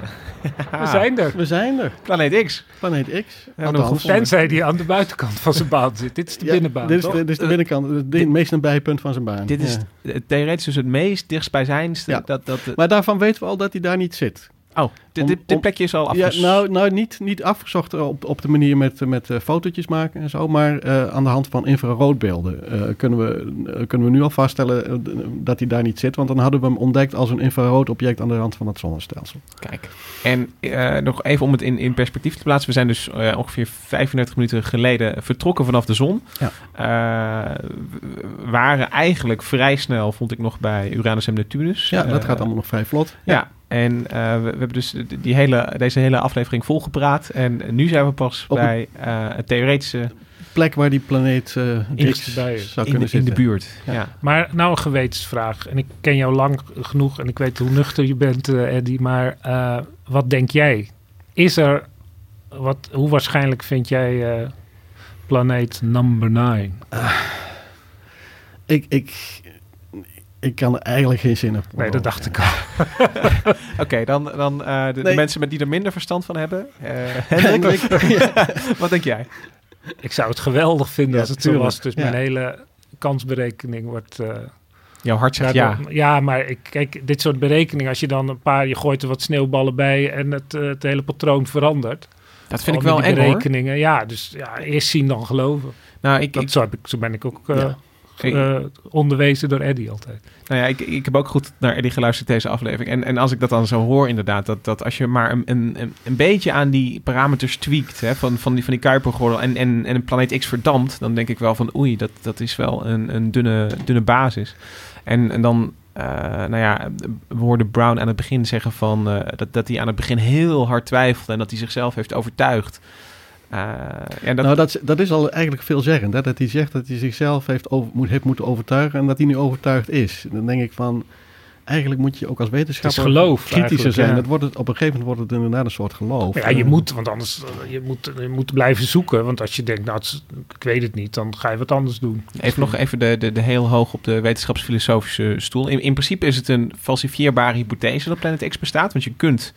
we zijn er. we zijn er. Planeet X. Planeet X. hem Althans. gevonden. Tenzij die aan de buitenkant van zijn baan zit. Dit is de Ja, binnenbaan. Dit is, dit is de binnenkant, het meest nabije punt van zijn baan. Dit is Ja. het- theoretisch dus het meest dichtstbijzijnste. Dat, dat, Maar daarvan weten we al dat hij daar niet zit. Oh, dit, om- dit, plekje is al Ja, afges... nou, nou niet, niet afgezocht op, op de manier met, met eh, fotootjes maken en zo, maar eh, aan de hand van infraroodbeelden eh, kunnen, we, kunnen we nu al vaststellen dat hij daar niet zit. Want dan hadden we hem ontdekt als een infrarood object aan de rand van het zonnestelsel. Kijk. En nog even om het in, in perspectief te plaatsen. We zijn dus ongeveer 35 minuten geleden vertrokken vanaf de zon. Ja. Waren eigenlijk vrij snel, vond ik nog, bij Uranus en Neptunus. Ja, dat gaat allemaal nog vrij vlot. Ja, en eh, we, we hebben dus die hele, deze hele aflevering volgepraat. En nu zijn we pas Op bij eh, het theoretische Plek waar die planeet eh Dichtst X bij is. zou in de, kunnen in de zitten. buurt. Ja. Ja. Maar nou een gewetensvraag. En ik ken jou lang genoeg en ik weet hoe nuchter je bent, eh Eddie. Maar eh, wat denk jij? Is er, wat, hoe waarschijnlijk vind jij eh, planeet number 9? Ik, ik, ik kan er eigenlijk geen zin op. Nee, dat dacht ik al. [laughs] Oké, dan, dan eh, de, mensen met die er minder verstand van hebben. Eh, [laughs] Hendrik? [laughs] Wat denk jij? Ik zou het geweldig vinden Ja, als het zo was. Dus Ja. mijn hele kansberekening wordt... eh, Jouw hart zegt ja. ja, maar ik, kijk, dit soort berekeningen, als je dan een paar, je gooit er wat sneeuwballen bij en het, het hele patroon verandert. Dat vind ik wel eng hoor. berekeningen, ja, dus ja, eerst zien dan geloven. Nou, ik, Dat, ik, zo, heb ik, zo ben ik ook eh, Ja. Eh, onderwezen door Eddie altijd. Nou ja, ik, ik heb ook goed naar Eddie geluisterd deze aflevering. En, en als ik dat dan zo hoor, inderdaad, dat, dat als je maar een, een, een- beetje aan die parameters tweakt hè, van, van die, van die Kuipergordel en, en, en een planeet X verdampt, dan denk ik wel van oei, dat, dat is wel een, een dunne, dunne basis. En, en dan, eh, nou ja, we hoorden Brown aan het begin zeggen van eh, dat, dat hij aan het begin heel hard twijfelde en dat hij zichzelf heeft overtuigd. Eh, ja, dat, nou, dat, is- dat is al eigenlijk veelzeggend. Hè? Dat hij zegt dat hij zichzelf heeft, over, moet, heeft moeten overtuigen en dat hij nu overtuigd is. Dan denk ik van, eigenlijk moet je ook als wetenschapper geloof kritischer zijn. ja. Dat wordt het, op een gegeven moment wordt het inderdaad een soort geloof. Ja, je Eh, moet, want anders eh, je moet, je moet blijven zoeken. Want als je denkt, nou, het ik weet het niet, dan ga je wat anders doen. Even nog even de, de, de heel hoog op de wetenschapsfilosofische stoel. In, in principe is het een falsifieerbare hypothese dat Planet X bestaat. Want je kunt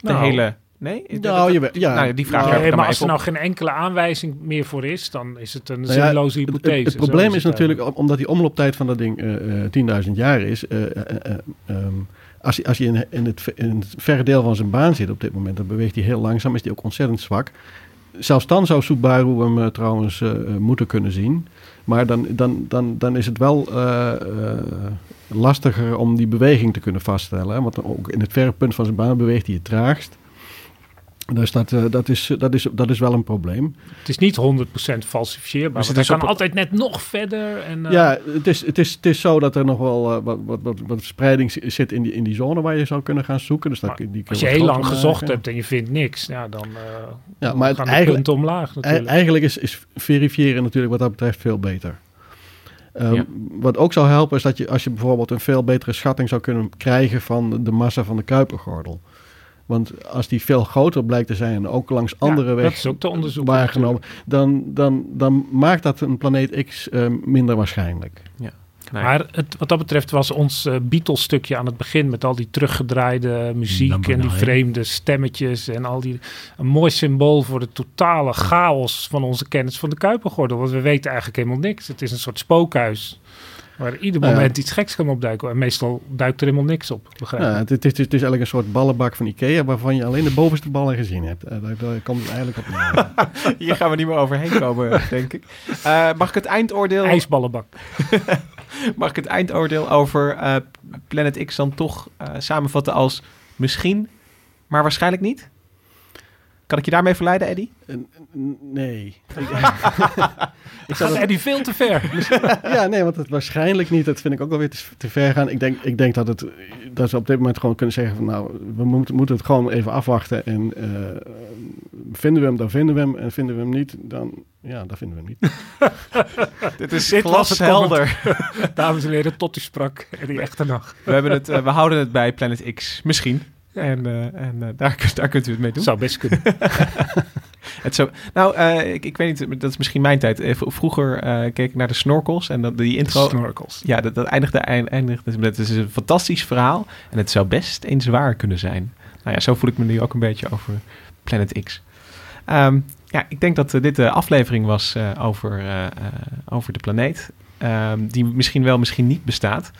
de Nou. hele... Nee? Nou, dat- ja. nou, die vraag Nou, heb ik Nee, maar maar als er nou geen enkele aanwijzing meer voor is, dan is het een Nou ja, zinloze het- hypothese. Het, probleem is, het natuurlijk, eigenlijk. omdat die omlooptijd van dat ding eh, eh, 10.000 jaar is. eh, eh, eh, ehm, als, hij, als hij in, in, het, ver- in het verre deel van zijn baan zit op dit moment, dan beweegt hij heel langzaam, is hij ook ontzettend zwak. Zelfs dan zou Subaru hem eh, trouwens eh, eh, moeten kunnen zien. Maar dan, dan, dan, dan is het wel eh, eh, lastiger om die beweging te kunnen vaststellen. hè. Want ook in het verre punt van zijn baan beweegt hij het traagst. Dus dat, uh, dat, is, dat, is, dat is wel een probleem. Het is niet 100% falsifieerbaar. Dus het kan altijd net nog verder. En, uh... Ja, het is, het, is, het is zo dat er nog wel uh, wat, wat, wat, wat spreiding zit in die, in die zone waar je zou kunnen gaan zoeken. Dus dat, die als je heel lang gezocht hebt en je vindt niks, ja, dan, ja, maar gaan het de punten omlaag natuurlijk. Eigenlijk is, is verifiëren natuurlijk wat dat betreft veel beter. Um, ja. Wat ook zou helpen is dat je als je bijvoorbeeld een veel betere schatting zou kunnen krijgen van de massa van de Kuipergordel. Want als die veel groter blijkt te zijn en ook langs andere ja, weg waargenomen, dan, dan, dan maakt dat een planeet X uh, minder waarschijnlijk. Ja. Nee. Maar het, wat dat betreft was ons uh, Beatles-stukje aan het begin met al die teruggedraaide muziek Number en die nine. vreemde stemmetjes en al die een mooi symbool voor de totale chaos van onze kennis van de Kuipergordel. Want we weten eigenlijk helemaal niks. Het is een soort spookhuis. Waar ieder moment uh, iets geks kan opduiken. En meestal duikt er helemaal niks op. Begrijp ja, het, het, is, het is eigenlijk een soort ballenbak van Ikea... waarvan je alleen de bovenste ballen gezien hebt. Uh, daar, daar komt het eigenlijk op [laughs] Hier gaan we niet meer overheen komen, denk ik. Uh, mag ik het eindoordeel... IJsballenbak. [laughs] mag ik het eindoordeel over Planet X dan toch samenvatten als... misschien, maar waarschijnlijk niet? Kan ik je daarmee verleiden, Eddy? Nee. [laughs] ik zou dat... Eddie veel te ver. [laughs] ja, nee, want het waarschijnlijk niet. Dat vind ik ook wel weer te, te, ver gaan. Ik denk, ik denk dat, het, dat ze op dit moment gewoon kunnen zeggen van... nou, we moeten, moeten het gewoon even afwachten. En uh, vinden we hem, dan vinden we hem. En vinden we hem niet, dan, ja, dan vinden we hem niet. [laughs] dit is glashelder. Dames en heren, tot u sprak. Eddie Echternach. We, hebben het, uh, we houden het bij Planet X. Misschien. En, uh, en uh, daar, daar kunt u het mee doen. Zou best kunnen. [laughs] het zou, nou, uh, ik, ik weet niet, dat is misschien mijn tijd. Vroeger keek ik naar de snorkels en dat, die intro... Snorkels. Ja, dat, dat eindigde, eindigde... Het is een fantastisch verhaal en het zou best eens zwaar kunnen zijn. Nou ja, zo voel ik me nu ook een beetje over Planet X. Um, ja, ik denk dat dit de aflevering was over, over de planeet. Um, die misschien wel, misschien niet bestaat.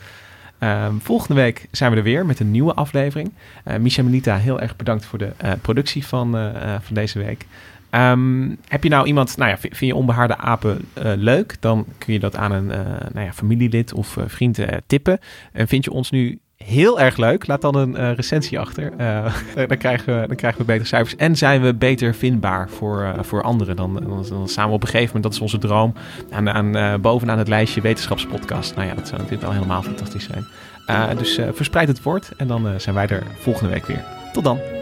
Um, volgende week zijn we er weer met een nieuwe aflevering. Uh, Misha Melita, heel erg bedankt voor de uh, productie van, uh, van deze week. Um, heb je nou iemand, nou ja, vind je onbehaarde apen leuk? Dan kun je dat aan een nou ja, familielid of vriend tippen. En vind je ons nu heel erg leuk. Laat dan een uh, recensie achter. Uh, [laughs] dan, krijgen we, dan krijgen we betere cijfers. En zijn we beter vindbaar voor, uh, voor anderen. Dan, dan, dan, we op een gegeven moment, dat is onze droom, aan, aan, bovenaan het lijstje wetenschapspodcast. Nou ja, dat zou natuurlijk wel helemaal fantastisch zijn. dus verspreid het woord en dan zijn wij er volgende week weer. Tot dan.